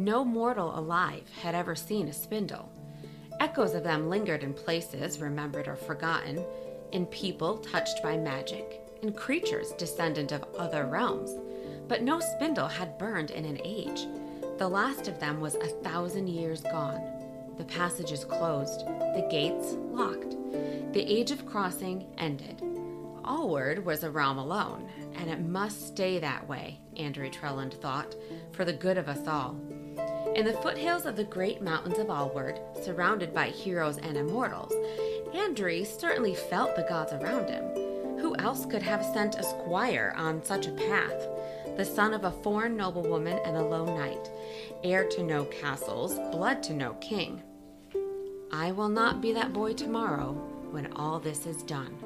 No mortal alive had ever seen a spindle. Echoes of them lingered in places remembered or forgotten, in people touched by magic, in creatures descendant of other realms. But no spindle had burned in an age. The last of them was a thousand years gone. The passages closed, the gates locked. The age of crossing ended. Allward was a realm alone, and it must stay that way, Andry Trelland thought, for the good of us all. In the foothills of the great mountains of Allward, surrounded by heroes and immortals, Andry certainly felt the gods around him. Who else could have sent a squire on such a path? The son of a foreign noblewoman and a lone knight, heir to no castles, blood to no king. I will not be that boy tomorrow when all this is done.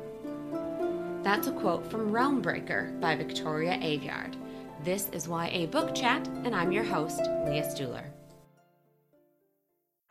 That's a quote from Realmbreaker by Victoria Aveyard. This is YA Book Chat, and I'm your host, Leah Stuhler.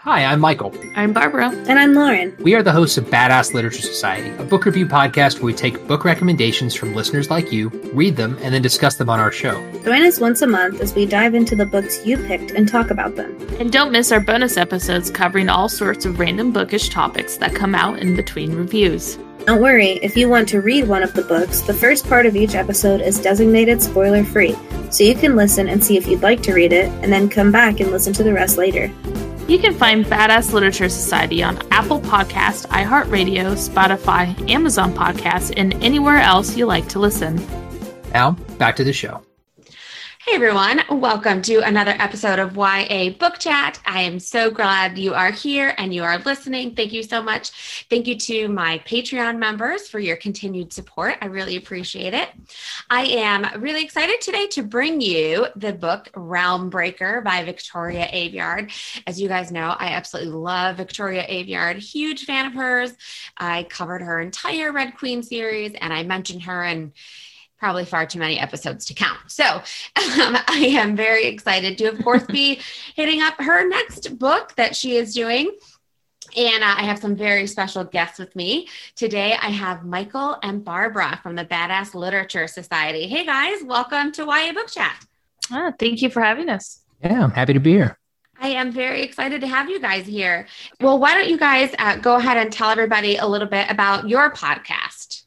Hi, I'm Michael. I'm Barbara. And I'm Lauren. We are the hosts of Badass Literature Society, a book review podcast where we take book recommendations from listeners like you, read them, and then discuss them on our show. Join us once a month as we dive into the books you picked and talk about them. And don't miss our bonus episodes covering all sorts of random bookish topics that come out in between reviews. Don't worry, if you want to read one of the books, the first part of each episode is designated spoiler free, so you can listen and see if you'd like to read it, and then come back and listen to the rest later. You can find Badass Literature Society on Apple Podcast, iHeartRadio, Spotify, Amazon Podcasts, and anywhere else you like to listen. Now, back to the show. Hey everyone, welcome to another episode of YA Book Chat. I am so glad you are here and you are listening. Thank you so much. Thank you to my Patreon members for your continued support. I really appreciate it. I am really excited today to bring you the book Realmbreaker by Victoria Aveyard. As you guys know, I absolutely love Victoria Aveyard, huge fan of hers. I covered her entire Red Queen series and I mentioned her in probably far too many episodes to count. So um, I am very excited to, of course, be hitting up her next book that she is doing. And uh, I have some very special guests with me. Today, I have Michael and Barbara from the Badass Literature Society. Hey, guys, welcome to YA Book Chat. Ah, thank you for having us. Yeah, I'm happy to be here. I am very excited to have you guys here. Well, why don't you guys uh, go ahead and tell everybody a little bit about your podcast?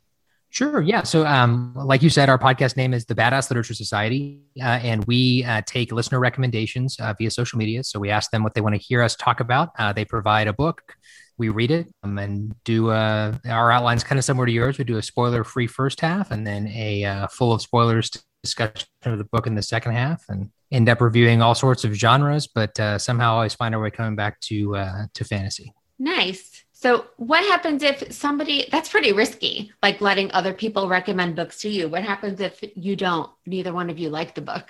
Sure. Yeah. So, um, like you said, our podcast name is the Badass Literature Society, uh, and we uh, take listener recommendations uh, via social media. So we ask them what they want to hear us talk about. Uh, they provide a book, we read it, um, and do uh, our outlines kind of similar to yours. We do a spoiler-free first half, and then a uh, full of spoilers discussion of the book in the second half, and end up reviewing all sorts of genres, but somehow always find our way coming back to to fantasy. Nice. So, what happens if somebody that's pretty risky, like letting other people recommend books to you? What happens if you don't, neither one of you like the book?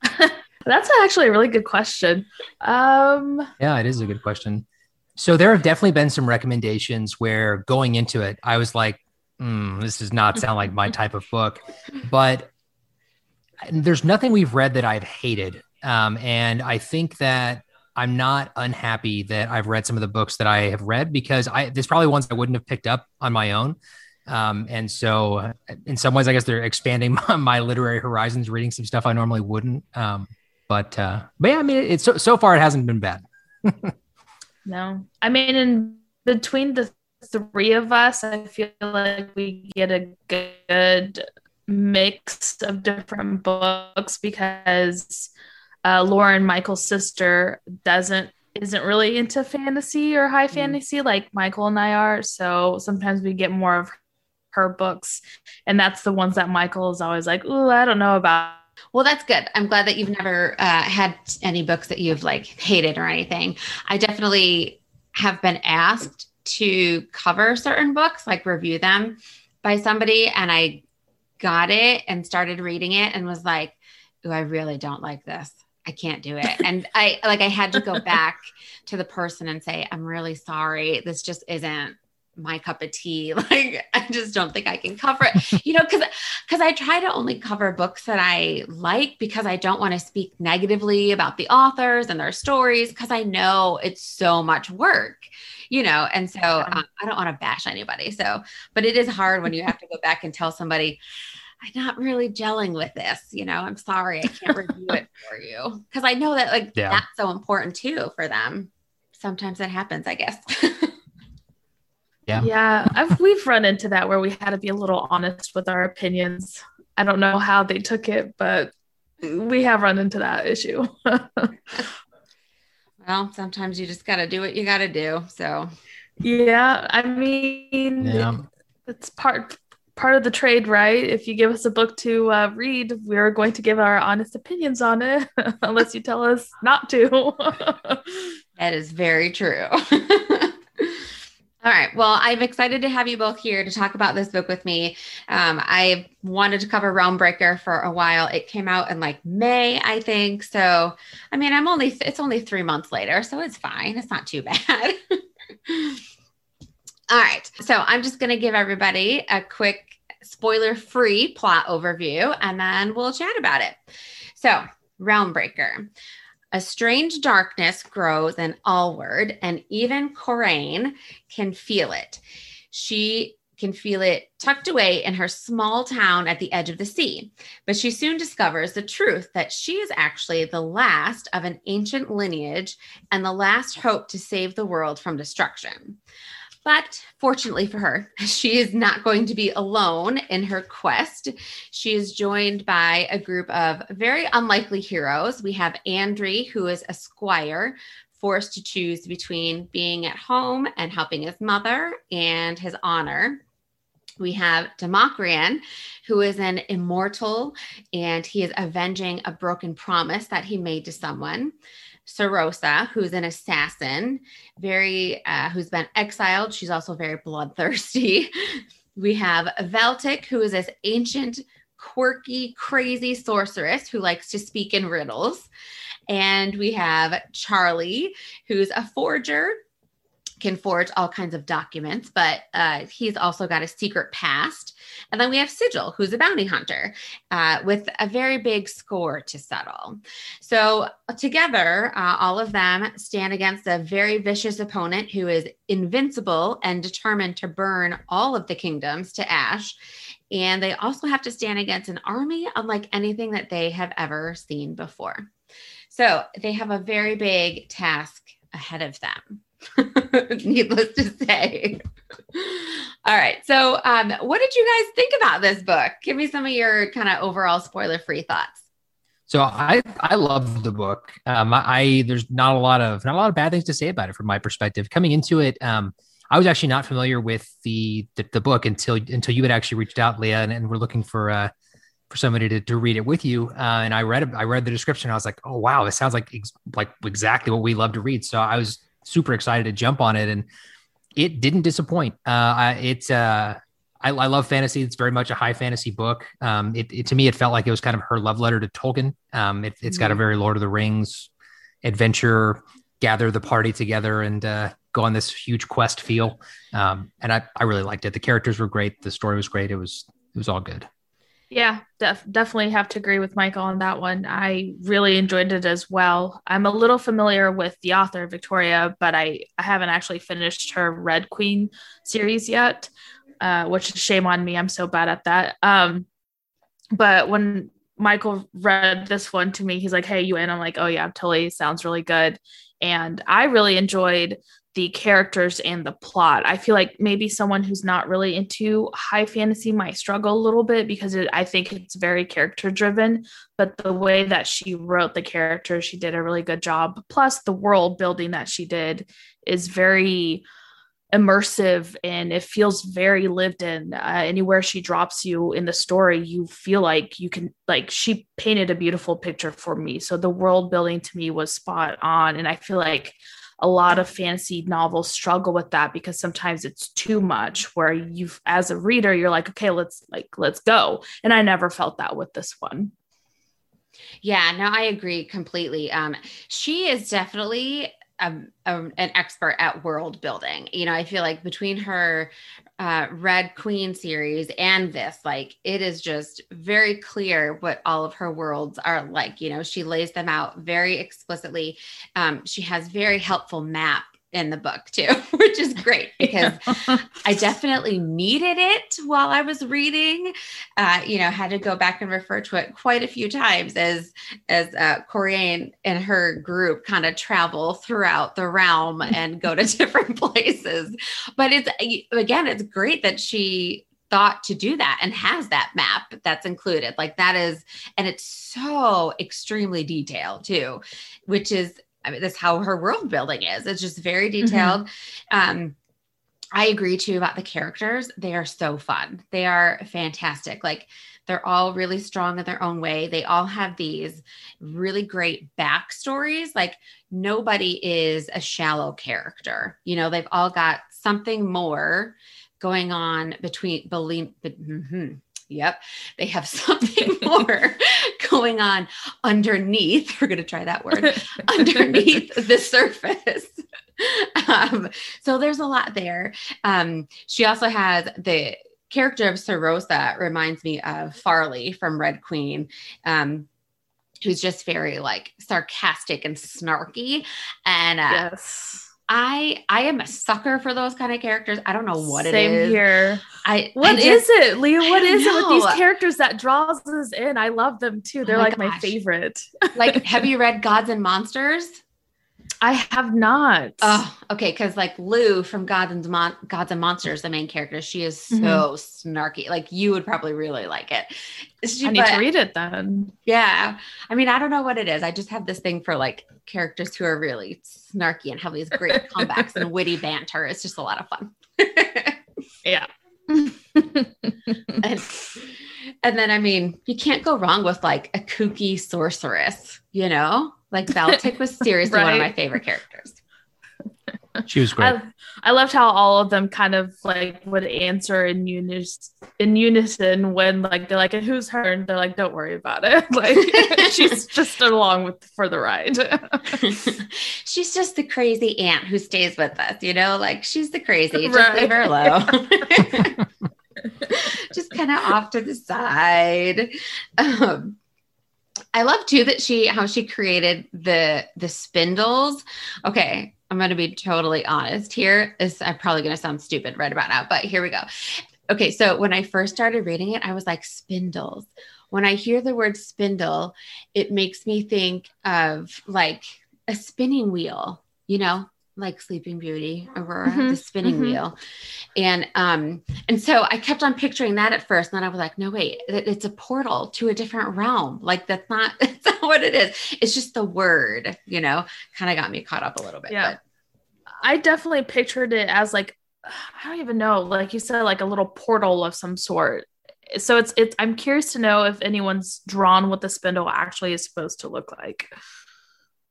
that's actually a really good question. Um, yeah, it is a good question. So, there have definitely been some recommendations where going into it, I was like, mm, this does not sound like my type of book. But there's nothing we've read that I've hated. Um, and I think that I'm not unhappy that I've read some of the books that I have read because I there's probably ones I wouldn't have picked up on my own. Um, and so uh, in some ways, I guess they're expanding my, my, literary horizons, reading some stuff I normally wouldn't. Um, but, uh, but yeah, I mean, it's so, so far it hasn't been bad. no, I mean, in between the three of us, I feel like we get a good mix of different books because uh, Lauren, Michael's sister, doesn't isn't really into fantasy or high mm. fantasy like Michael and I are. So sometimes we get more of her books, and that's the ones that Michael is always like, "Ooh, I don't know about." Well, that's good. I'm glad that you've never uh, had any books that you've like hated or anything. I definitely have been asked to cover certain books, like review them by somebody, and I got it and started reading it and was like, "Ooh, I really don't like this." I can't do it. And I like I had to go back to the person and say, I'm really sorry. This just isn't my cup of tea. Like I just don't think I can cover it. You know, cuz cuz I try to only cover books that I like because I don't want to speak negatively about the authors and their stories cuz I know it's so much work. You know, and so um, I don't want to bash anybody. So, but it is hard when you have to go back and tell somebody I'm not really gelling with this. You know, I'm sorry, I can't review it for you because I know that like Yeah. that's so important too for them. Sometimes that happens, I guess. Yeah. Yeah, I've, we've run into that where we had to be a little honest with our opinions. I don't know how they took it, but we have run into that issue. well, sometimes you just got to do what you got to do. So, yeah, I mean, Yeah. it's part part of the trade, right? If you give us a book to uh, read, we're going to give our honest opinions on it, unless you tell us not to. That is very true. All right. Well, I'm excited to have you both here to talk about this book with me. Um, I wanted to cover Realm Breaker for a while. It came out in like May, I think. So, I mean, I'm only, it's only three months later. So it's fine. It's not too bad. All right. So I'm just going to give everybody a quick spoiler free plot overview and then we'll chat about it. So, Realm Breaker. A strange darkness grows in Allward, and even Corayne can feel it. She can feel it tucked away in her small town at the edge of the sea. But she soon discovers the truth that she is actually the last of an ancient lineage and the last hope to save the world from destruction. But fortunately for her, she is not going to be alone in her quest. She is joined by a group of very unlikely heroes. We have Andry, who is a squire forced to choose between being at home and helping his mother and his honor. We have Domacridhan, who is an immortal and he is avenging a broken promise that he made to someone. Sorasa, who's an assassin, very uh, who's been exiled. She's also very bloodthirsty. We have Veltic, who is this ancient, quirky, crazy sorceress who likes to speak in riddles. And we have Charlie, who's a forger, can forge all kinds of documents, but uh, he's also got a secret past. And then we have Sigil, who's a bounty hunter uh, with a very big score to settle. So, together, uh, all of them stand against a very vicious opponent who is invincible and determined to burn all of the kingdoms to ash. And they also have to stand against an army unlike anything that they have ever seen before. So, they have a very big task ahead of them. Needless to say. All right. So, um, what did you guys think about this book? Give me some of your kind of overall spoiler free thoughts. So I I love the book. Um, I, there's not a lot of not a lot of bad things to say about it from my perspective. Coming into it, um, I was actually not familiar with the the, the book until until you had actually reached out, Leah, and, and we're looking for uh for somebody to, to read it with you. Uh, and I read I read the description. I was like, oh wow, this sounds like ex- like exactly what we love to read. So I was super excited to jump on it, and it didn't disappoint. Uh, I, it's uh, I, I love fantasy. It's very much a high fantasy book. Um, it, it to me, it felt like it was kind of her love letter to Tolkien. Um, it, has got a very Lord of the Rings adventure, gather the party together and uh, go on this huge quest feel. Um, and I, I really liked it. The characters were great. The story was great. It was it was all good. Yeah, def- definitely have to agree with Michael on that one. I really enjoyed it as well. I'm a little familiar with the author Victoria, but I, I haven't actually finished her Red Queen series yet, uh, which is shame on me. I'm so bad at that. Um, but when Michael read this one to me, he's like, "Hey, you in?" I'm like, "Oh yeah, totally sounds really good." And I really enjoyed the characters and the plot. I feel like maybe someone who's not really into high fantasy might struggle a little bit because it, I think it's very character driven. But the way that she wrote the characters, she did a really good job. Plus, the world building that she did is very immersive and it feels very lived in uh, anywhere she drops you in the story you feel like you can like she painted a beautiful picture for me so the world building to me was spot on and i feel like a lot of fantasy novels struggle with that because sometimes it's too much where you as a reader you're like okay let's like let's go. And i never felt that with this one. Yeah no i agree completely. Um she is definitely um, um, an expert at world building. You know, I feel like between her uh, Red Queen series and this, like, it is just very clear what all of her worlds are like. You know, she lays them out very explicitly. Um, she has very helpful map in the book too, which is great because I definitely needed it while I was reading. Uh, you know, had to go back and refer to it quite a few times as as uh, Corayne and her group kind of travel throughout the realm and go to different places. But it's again, it's great that she thought to do that and has that map that's included like that is and it's so extremely detailed too which is I mean, that's how her world building is. It's just very mm-hmm. detailed. Mm-hmm. Um, I agree too about the characters. They are so fun. They are fantastic. Like they're all really strong in their own way. They all have these really great backstories. Like nobody is a shallow character. You know, they've all got something more going on between believe. Mm-hmm, Yep. They have something more going on underneath. We're going to try that word underneath the surface. Um, so there's a lot there. Um, she also has the character of Sorasa reminds me of Farley from Red Queen. Um, who's just very like sarcastic and snarky and uh, yes I I am a sucker for those kind of characters. I don't know what Same it is. Same here. I what I just, is it, Leah? What is know. it with these characters that draws us in? I love them too. Oh They're oh like gosh. my favorite. like, have you read Gods and Monsters? I have not. Oh, okay. Because like Lou from Gods and Mon- Gods and Monsters, the main character, she is so mm-hmm. snarky. Like you would probably really like it. She, I need but, to read it then. Yeah. I mean, I don't know what it is. I just have this thing for like characters who are really snarky and have these great comebacks and witty banter. It's just a lot of fun. yeah. and, and then I mean, you can't go wrong with like a kooky sorceress, you know? Like Valtik was seriously right? one of my favorite characters. She was great. I, I, loved how all of them kind of like would answer in unison, in unison when like they're like, "Who's her?" and they're like, "Don't worry about it." Like she's just along with for the ride. she's just the crazy aunt who stays with us, you know. Like she's the crazy. Just right. leave her alone. just kind of off to the side. Um, I love too that she how she created the the spindles. Okay, I'm going to be totally honest here. Is I'm probably going to sound stupid right about now, but here we go. Okay, so when I first started reading it, I was like spindles. When I hear the word spindle, it makes me think of like a spinning wheel, you know, like Sleeping Beauty, Aurora, mm-hmm. the spinning mm-hmm. wheel. And um, and so I kept on picturing that at first. And then I was like, no, wait, it's a portal to a different realm. Like that's not that's not what it is. It's just the word, you know, kind of got me caught up a little bit. Yeah. But. I definitely pictured it as like I don't even know, like you said, like a little portal of some sort. So it's it's I'm curious to know if anyone's drawn what the spindle actually is supposed to look like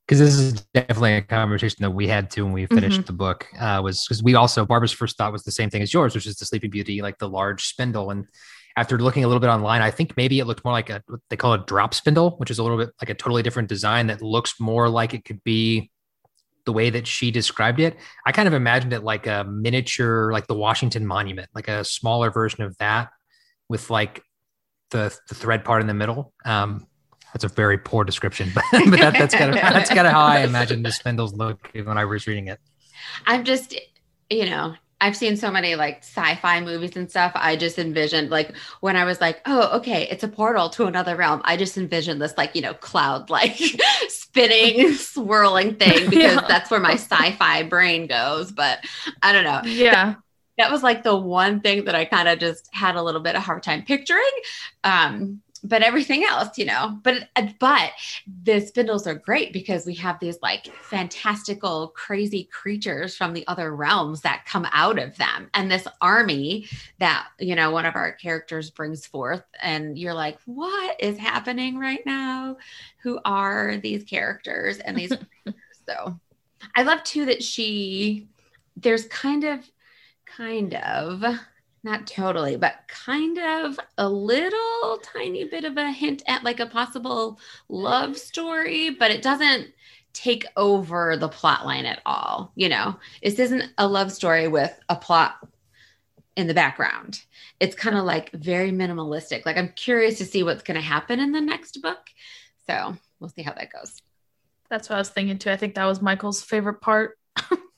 because this is definitely a conversation that we had too when we finished mm-hmm. the book uh, was because we also barbara's first thought was the same thing as yours which is the sleeping beauty like the large spindle. And after looking a little bit online i think maybe it looked more like a what they call a drop spindle which is a little bit like a totally different design that looks more like it could be the way that she described it. I kind of imagined it like a miniature like the washington monument like a smaller version of that with like the, the thread part in the middle. Um, that's a very poor description, but, but that, that's kind of that's kind of how I imagine the spindles look when I was reading it. I'm just, you know, I've seen so many like sci-fi movies and stuff. I just envisioned like when I was like, oh, okay, it's a portal to another realm. I just envisioned this like, you know, cloud like spinning, swirling thing because yeah. that's where my sci-fi brain goes. But I don't know. Yeah. That, was like the one thing that I kind of just had a little bit of hard time picturing. Um, but everything else, you know, but uh, but the spindles are great because we have these like fantastical, crazy creatures from the other realms that come out of them, and this army that you know one of our characters brings forth, and you're like, what is happening right now? Who are these characters and these? so, I love too that she there's kind of kind of not totally, but kind of a little tiny bit of a hint at like a possible love story, but it doesn't take over the plot line at all. You know, this isn't a love story with a plot in the background. It's kind of like very minimalistic. Like I'm curious to see what's going to happen in the next book. So we'll see how that goes. That's what I was thinking too. I think that was Michael's favorite part.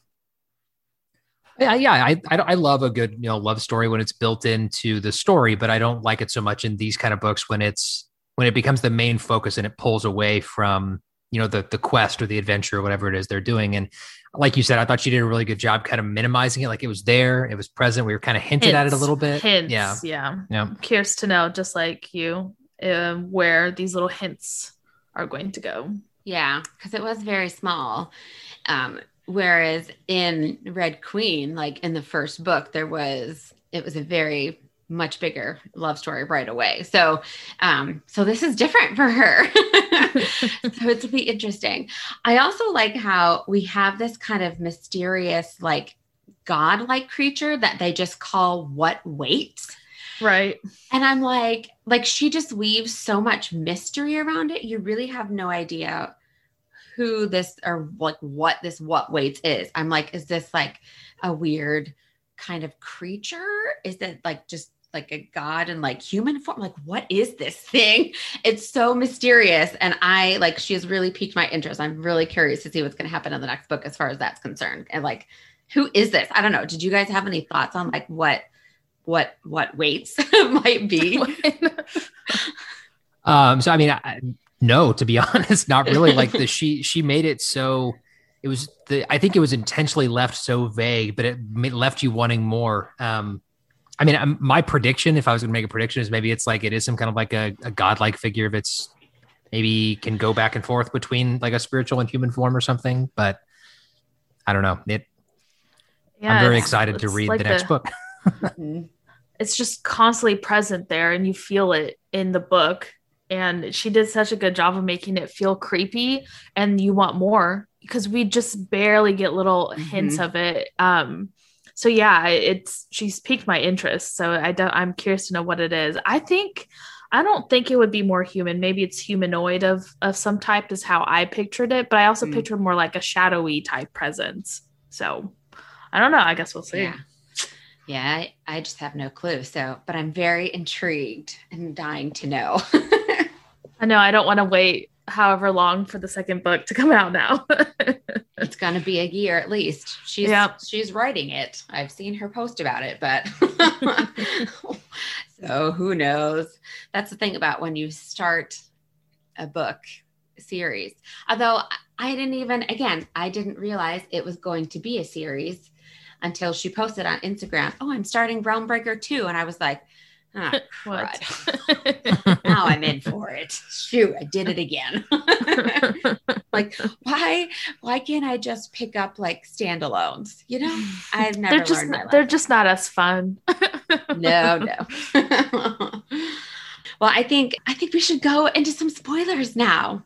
Yeah, yeah, I, I I love a good you know love story when it's built into the story, but I don't like it so much in these kind of books when it's when it becomes the main focus and it pulls away from you know the the quest or the adventure or whatever it is they're doing. And like you said, I thought she did a really good job kind of minimizing it, like it was there, it was present. We were kind of hinted at it a little bit. Hints. Yeah, Yeah. yeah. I'm curious to know, just like you, uh, where these little hints are going to go. Yeah, because it was very small. Um, whereas in Red Queen, like in the first book, there was it was a very much bigger love story right away. So, um, so this is different for her. so it's be interesting. I also like how we have this kind of mysterious, like god-like creature that they just call what waits. Right. And I'm like, like she just weaves so much mystery around it. You really have no idea who this or like what this what waits is. I'm like, is this like a weird kind of creature? Is it like just like a god in like human form? Like, what is this thing? It's so mysterious. And I like she has really piqued my interest. I'm really curious to see what's gonna happen in the next book as far as that's concerned. And like, who is this? I don't know. Did you guys have any thoughts on like what what what waits might be? Um, so I mean, I, no, to be honest, not really. Like the she she made it so it was the I think it was intentionally left so vague, but it left you wanting more. Um, I mean, um, my prediction, if I was going to make a prediction, is maybe it's like it is some kind of like a, a godlike figure. If it's maybe can go back and forth between like a spiritual and human form or something, but I don't know. It. Yeah, I'm very it's- excited to read like the next book. Mhm. It's just constantly present there, and you feel it in the book. And she did such a good job of making it feel creepy, and you want more because we just barely get little hints of it. Um, so yeah, it's she's piqued my interest. So I don't. I'm curious to know what it is. I think. I don't think it would be more human. Maybe it's humanoid of of some type is how I pictured it, but I also Mm. pictured more like a shadowy type presence. So I don't know. I guess we'll see. Yeah. Yeah, I, I just have no clue. So, but I'm very intrigued and dying to know. I know I don't want to wait however long for the second book to come out now. it's going to be a year at least. She's Yeah. she's writing it. I've seen her post about it, but so who knows? That's the thing about when you start a book series. Although I didn't even again, I didn't realize it was going to be a series until she posted on Instagram, "Oh, I'm starting Realmbreaker 2." And I was like, "Ah, what? crud. now I'm in for it. Shoot, I did it again. like, why why can't I just pick up like standalones? You know, I've never they're just learned my not, they're just not as fun. no, no. well, I think I think we should go into some spoilers now.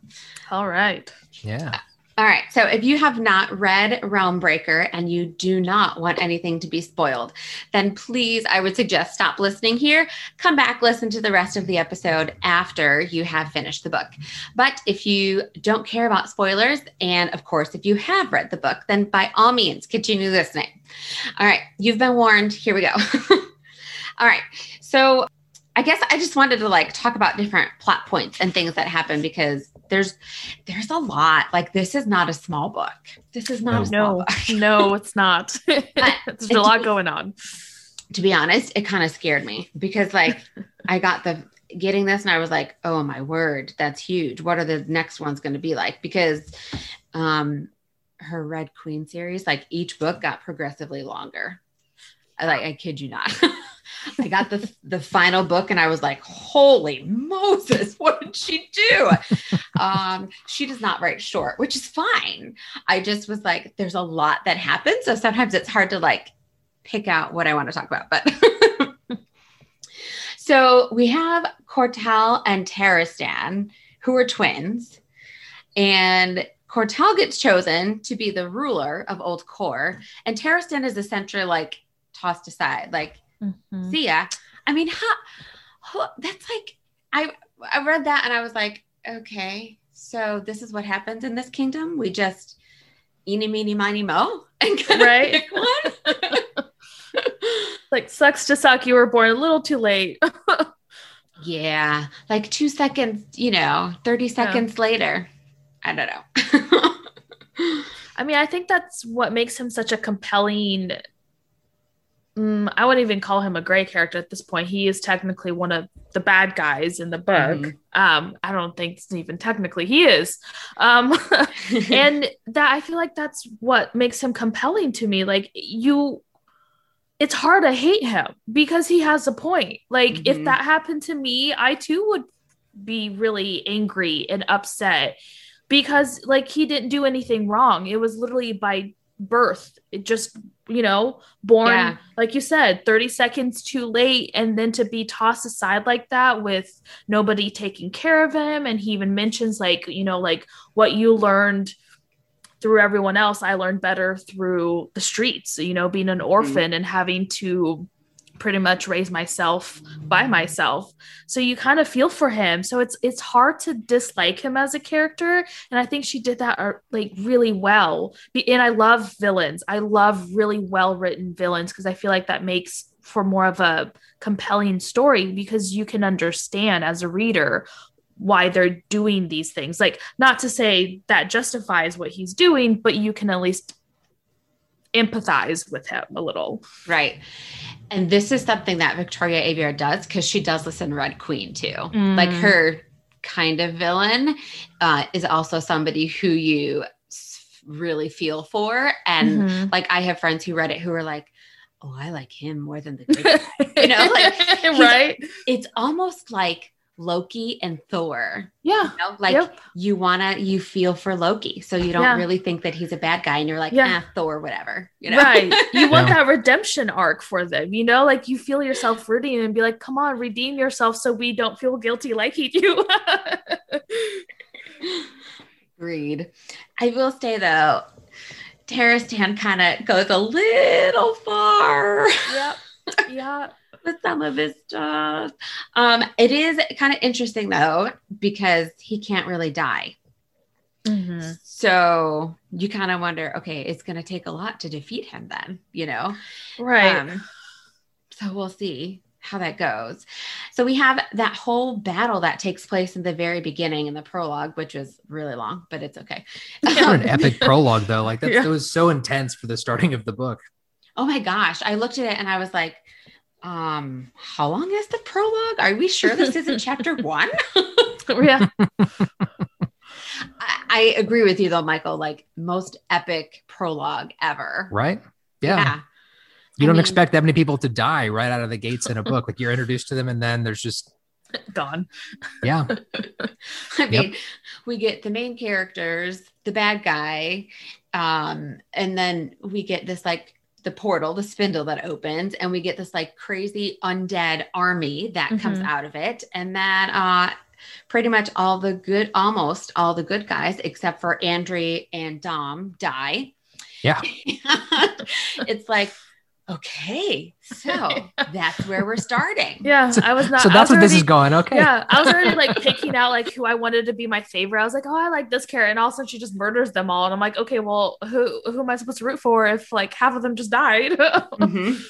All right. Yeah. All right. So if you have not read Realmbreaker and you do not want anything to be spoiled, then please, I would suggest stop listening here. Come back, listen to the rest of the episode after you have finished the book. But if you don't care about spoilers, and of course, if you have read the book, then by all means, continue listening. All right. You've been warned. Here we go. all right. So I guess I just wanted to like talk about different plot points and things that happen because there's there's a lot. Like this is not a small book. This is not a small No, book. no, it's not. There's a lot going on. To be honest, it kind of scared me because like I got the getting this and I was like, oh my word, that's huge. What are the next ones going to be like? Because um her Red Queen series, like each book got progressively longer. Like I kid you not. I got the the final book and I was like, "Holy Moses, what did she do?" um, she does not write short, which is fine. I just was like, "There's a lot that happens, so sometimes it's hard to like pick out what I want to talk about." But so we have Cortael and Taristan, who are twins, and Cortael gets chosen to be the ruler of Old Cor, and Taristan is essentially like tossed aside, like Mhm. see ya. I mean, how, how- that's like I I read that and I was like, okay, so this is what happens in this kingdom. We just eeny meeny miny mo and kind of Right. pick one. Like sucks to suck. You were born a little too late. yeah, like two seconds, you know, thirty seconds later. I don't know. I mean, I think that's what makes him such a compelling mm, I wouldn't even call him a gray character at this point. He is technically one of the bad guys in the book. Mhm. Um, I don't think it's even technically he is. Um, and that I feel like that's what makes him compelling to me. Like you, it's hard to hate him because he has a point. Like if Mhm. that happened to me, I too would be really angry and upset because like he didn't do anything wrong. It was literally by birth. It just you know born Yeah. like you said 30 seconds too late and then to be tossed aside like that with nobody taking care of him and he even mentions like you know like what you learned through everyone else i learned better through the streets you know being an mm-hmm. orphan and having to pretty much raise myself by myself. So you kind of feel for him. So it's it's hard to dislike him as a character. And i think she did that uh, like really well. And i love villains. I love really well written villains because i feel like that makes for more of a compelling story because you can understand as a reader why they're doing these things. Like not to say that justifies what he's doing but you can at least empathize with him a little Right. And this is something that Victoria Aveyard does because she does listen Red Queen too. Like Mm. her kind of villain uh, is also somebody who you really feel for. And Mhm. like I have friends who read it who are like, oh, I like him more than the good guy." You know, like, right It's almost like Loki and Thor. yeah You know, like Yep. you wanna you feel for Loki. So you don't Yeah. really think that he's a bad guy and you're like, Yeah. ah, Thor, whatever. You know? Right. You want Yeah. that redemption arc for them, you know? Like you feel yourself rooting and be like, come on, redeem yourself so we don't feel guilty like he do. Agreed. I will say though, Taristan kind of goes a little far yep. Yeah. With some of his stuff. Um, it is kind of interesting though, because he can't really die. Mhm. So you kind of wonder, okay, it's going to take a lot to defeat him then, you know? Right. Um, so we'll see how that goes. So we have that whole battle that takes place in the very beginning in the prologue, which was really long, but it's okay. What an epic prologue, though. Like that, Yeah. it was so intense for the starting of the book. Oh my gosh. I looked at it and I was like, um, how long is the prologue? Are we sure this isn't chapter one? yeah. I, I agree with you though, Michael. Like most epic prologue ever. Right? Yeah. You I don't mean- expect that many people to die right out of the gates in a book. Like you're introduced to them, and then there's just Gone. yeah, I mean, we get the main characters, the bad guy, um, and then we get this like the portal, the spindle that opens, and we get this like crazy undead army that comes Mhm. out of it, and then uh, pretty much all the good, almost all the good guys, except for Andre and Dom, die. Yeah. it's like. Okay, so that's where we're starting. Yeah. I was not. so that's was what this is going. Okay, Yeah, I was already like picking out like who I wanted to be my favorite. I was like, oh, I like this character, and all of a sudden she just murders them all, and I'm like, okay, well, who who am I supposed to root for if like half of them just died? Mhm.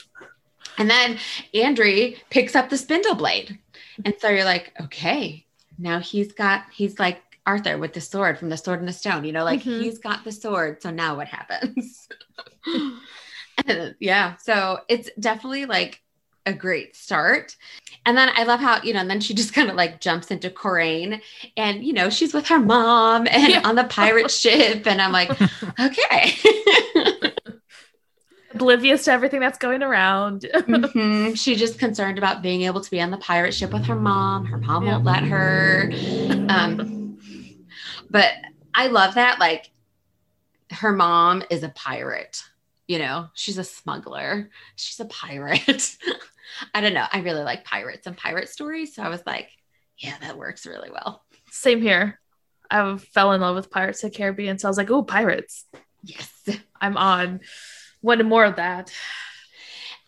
And then Andre picks up the spindle blade. And so you're like, okay, now he's got, he's like Arthur with the sword from the sword and the stone, you know, like Mhm. he's got the sword. So now what happens? Yeah. So it's definitely like a great start. And then I love how, you know, and then she just kind of like jumps into Corayne and, you know, she's with her mom and Yeah. on the pirate ship. And I'm like, okay. Oblivious to everything that's going around. Mhm. She's just concerned about being able to be on the pirate ship with her mom. Her mom won't let her. Um, but I love that. Like, her mom is a pirate. You know, she's a smuggler. She's a pirate. I don't know. I really like pirates and pirate stories. So I was like, yeah, that works really well. Same here. I fell in love with Pirates of the Caribbean, so I was like, oh, pirates. Yes. I'm on. Wanted more of that.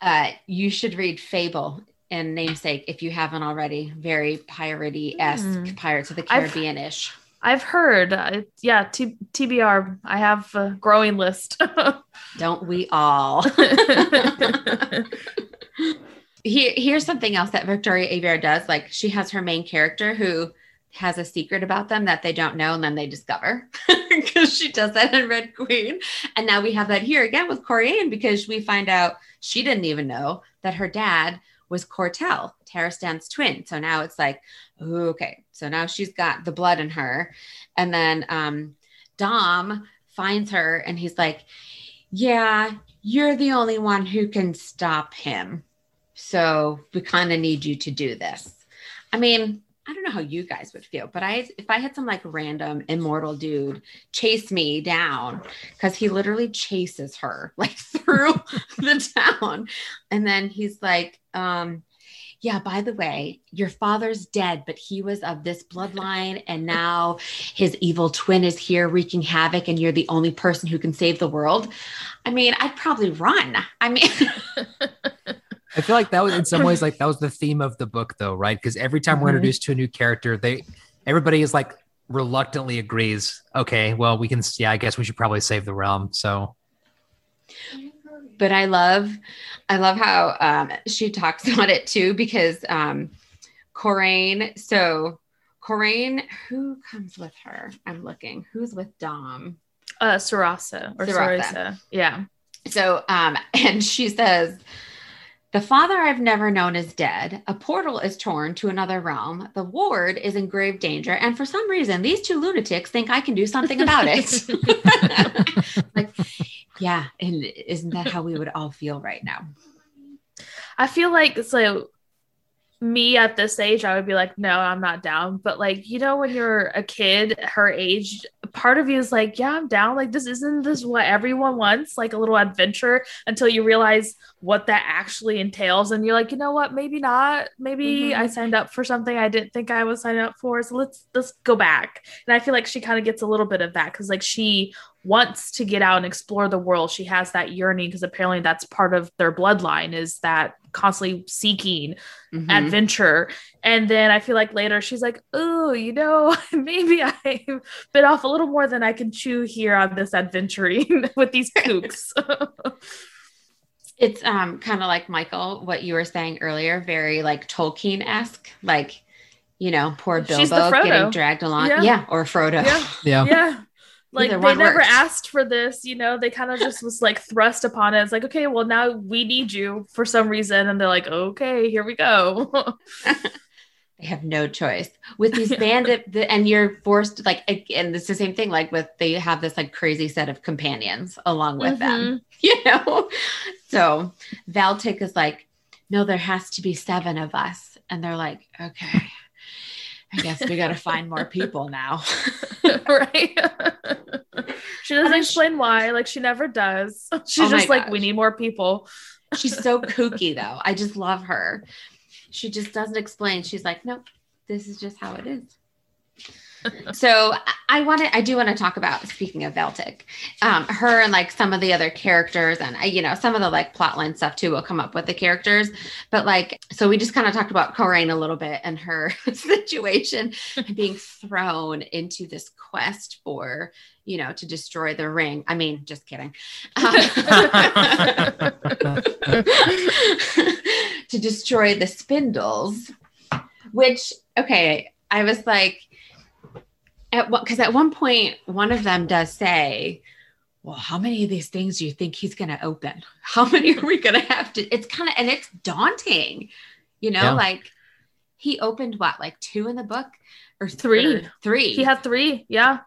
Uh, you should read Fable and Namesake if you haven't already. Very piratey esque Hmm. Pirates of the Caribbean ish. I've heard. Uh, yeah, T- TBR. I have a growing list. Don't we all? Here, here's something else that Victoria Aveyard does. Like she has her main character who has a secret about them that they don't know and then they discover because she does that in Red Queen. And now we have that here again with Corayne because we find out she didn't even know that her dad was Cortael, Taristan's twin. So now it's like, okay. So now she's got the blood in her. And then um, Dom finds her and he's like, yeah, you're the only one who can stop him. So we kind of need you to do this. I mean, I don't know how you guys would feel, but I if I had some like random immortal dude chase me down because he literally chases her like through the town, and then he's like, um, yeah, by the way, your father's dead, but he was of this bloodline, and now his evil twin is here wreaking havoc, and you're the only person who can save the world. I mean, I'd probably run. I mean, I feel like that was in some ways like that was the theme of the book though, right? Because every time we're Mhm. introduced to a new character, they everybody is like reluctantly agrees, okay, well, we can yeah, I guess we should probably save the realm. So but I love, I love how um, she talks about it too because um, Corayne. So Corayne, who comes with her? I'm looking. Who's with Dom? Uh, Sarasa or Sarasa. Sarasa. Yeah. So, um, and she says, the father I've never known is dead. A portal is torn to another realm. The ward is in grave danger. And for some reason, these two lunatics think I can do something about it. like, yeah. And isn't that how we would all feel right now? I feel like so me at this age, I would be like, no, I'm not down. But like, you know, when you're a kid, her age, part of you is like, yeah, I'm down. Like, this isn't this what everyone wants, like a little adventure until you realize what that actually entails. And you're like, you know what, maybe not. Maybe Mhm. I signed up for something I didn't think I was signing up for. So let's let's go back. And I feel like she kind of gets a little bit of that because like she wants to get out and explore the world. She has that yearning because apparently that's part of their bloodline is that constantly seeking Mhm. adventure. And then I feel like later she's like, oh, you know, maybe I've bit off a little more than I can chew here on this adventuring with these kooks. It's um kind of like Michael, what you were saying earlier, very like Tolkien esque, like you know, poor Bilbo getting dragged along. Yeah. Yeah, or Frodo. Yeah. yeah. yeah. Like Either they never works. asked for this, you know, they kind of just was like thrust upon it. It's like, okay, well now we need you for some reason. And they're like, okay, here we go. They have no choice with these bandit, the, and you're forced like again. It's the same thing. Like with they have this like crazy set of companions along with them, mm-hmm. you know. So Valtik is like, no, there has to be seven of us, and they're like, okay, I guess we got to find more people now. right? she doesn't then she- explain why, like she never does. She's Oh just like, we need more people. She's so kooky though. I just love her. She just doesn't explain. She's like, nope, this is just how it is. So I- I wanted, I do want to talk about speaking of Veltic, um, her and like some of the other characters, and you know some of the like plotline stuff too will come up with the characters. But like, so we just kind of talked about Corayne a little bit and her situation being thrown into this quest for you know to destroy the ring. I mean, just kidding. to destroy the spindles, which okay, I was like, at what because at one point one of them does say, "Well, how many of these things do you think he's going to open? How many are we going to have to?" It's kind of and it's daunting, you know, Yeah. like he opened what like two in the book or Three. or three, He had three. Yeah.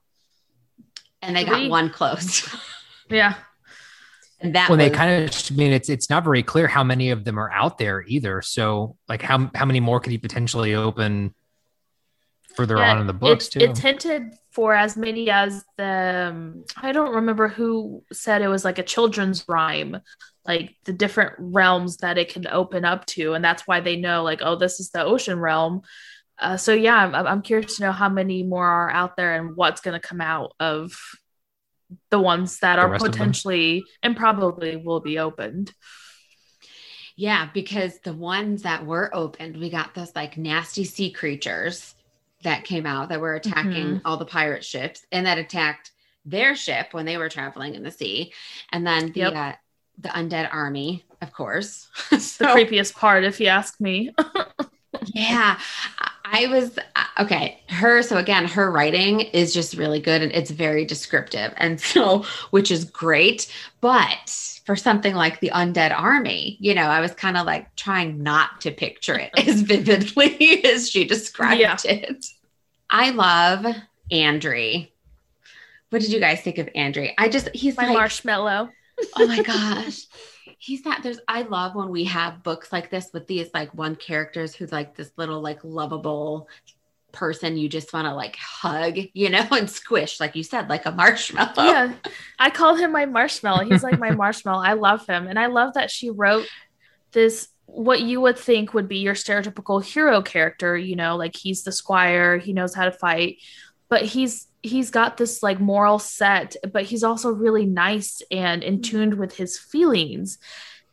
and they three. got one closed, Yeah. and that when they kind of I mean it's it's not very clear how many of them are out there either. So like how how many more could he potentially open further Yeah, on in the books it, too? It's hinted for as many as the um, I don't remember who said it was like a children's rhyme, like the different realms that it can open up to, and that's why they know like oh this is the ocean realm. Uh, so yeah, I'm, I'm curious to know how many more are out there and what's going to come out of the ones that The are rest of them. potentially and probably will be opened. Yeah, because the ones that were opened, we got those like nasty sea creatures that came out that were attacking all the pirate ships and that attacked their ship when they were traveling in the sea. And then the Yep. uh, the undead army, of course. The creepiest part, if you ask me. yeah. I- I was uh, okay. Her, so again, her writing is just really good and it's very descriptive. And so, which is great. But for something like the Undead Army, you know, I was kind of like trying not to picture it as vividly as she described Yeah. it. I love Andre. What did you guys think of Andre? I just, he's My like, marshmallow. oh my gosh he's that there's i love when we have books like this with these like one characters who's like this little like lovable person you just want to like hug you know and squish like you said like a marshmallow Yeah. I call him my marshmallow. He's like my marshmallow. I love him. And I love that she wrote this what you would think would be your stereotypical hero character, you know, like he's the squire, he knows how to fight, but he's he's got this like moral set, but he's also really nice and in tuned with his feelings.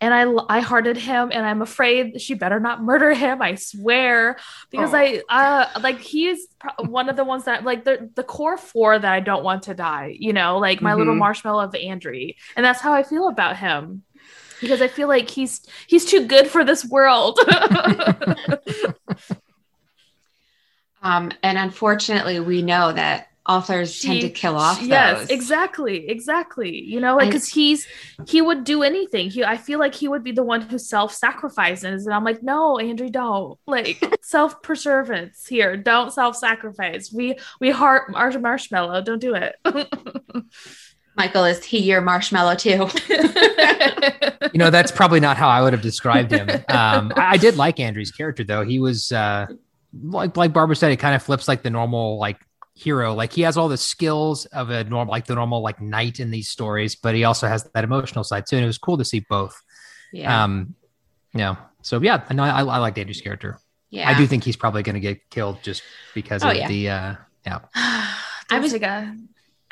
And I I hearted him and I'm afraid she better not murder him, I swear, because Oh. I uh like he's one of the ones that like the the core four that I don't want to die, you know, like my little Mhm. marshmallow of Andry. And that's how I feel about him. Because I feel like he's he's too good for this world. um and unfortunately we know that authors tend to kill off yes exactly exactly. You know like because he's he would do anything. He i feel like he would be the one who self-sacrifices and i'm like no Andry don't. Like self-preservance here. Don't self-sacrifice. We we heart our marshmallow. Don't do it michael is he your marshmallow too. You know that's probably not how i would have described him. Um i, I did like Andry's character though. He was uh like like barbara said it kind of flips like the normal like hero. Like he has all the skills of a normal like the normal like knight in these stories but he also has that emotional side too and it was cool to see both. Yeah. Um yeah so yeah no, i, I like Andry's character. Yeah. I do think he's probably going to get killed just because Oh, of yeah. the uh yeah. I was- Take a-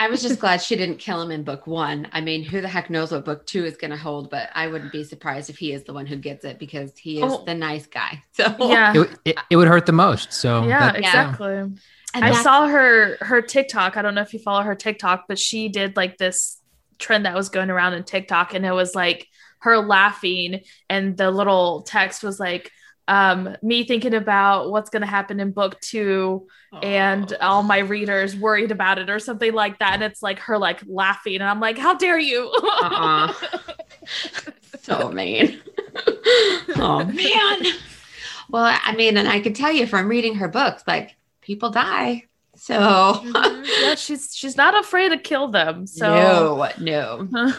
I was just glad she didn't kill him in book one. I mean, who the heck knows what book two is going to hold, but I wouldn't be surprised if he is the one who gets it because he is Oh. the nice guy. So, yeah it, would- it, it would hurt the most so yeah that- exactly And I saw her her TikTok. I don't know if you follow her TikTok, but she did like this trend that was going around in TikTok, and it was like her laughing, and the little text was like, um, "Me thinking about what's going to happen in book two, and all my readers worried about it, or something like that." And it's like her like laughing, and I'm like, "How dare you!" Uh-uh. so mean. oh man. Well, I mean, and I can tell you from reading her books, like people die. So Mhm. yeah, she's she's not afraid to kill them. So. no, no.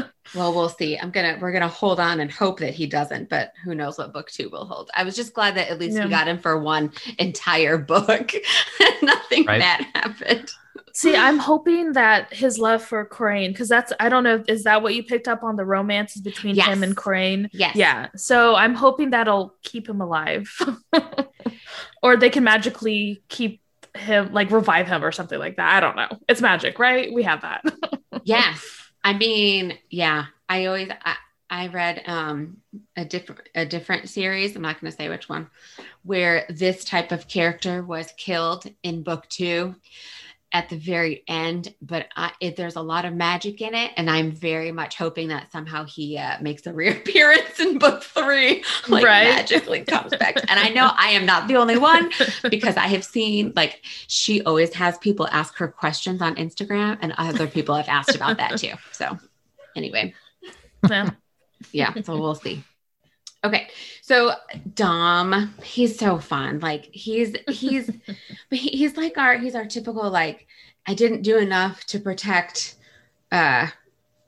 Well, we'll see. I'm gonna we're gonna hold on and hope that he doesn't, but who knows what book two will hold. I was just glad that at least Yeah. we got him for one entire book. Nothing Right. bad happened. See, I'm hoping that his love for Corayne, because that's I don't know, is that what you picked up on the romances between Yes. him and Corayne? Yes. Yeah. So I'm hoping that'll keep him alive. or they can magically keep him like revive him or something like that. I don't know. It's magic, right? We have that. Yes. I mean, yeah. I always I, I read um a different a different series. I'm not going to say which one, where this type of character was killed in book two at the very end. But I, it, there's a lot of magic in it, and I'm very much hoping that somehow he uh, makes a reappearance in book three, like Right. magically comes back. And I know I am not the only one because I have seen like she always has people ask her questions on Instagram, and other people have asked about that too. So, anyway, Yeah. yeah, so we'll see. Okay, so Dom, he's so fun. Like he's he's but he- he's like our he's our typical like I didn't do enough to protect uh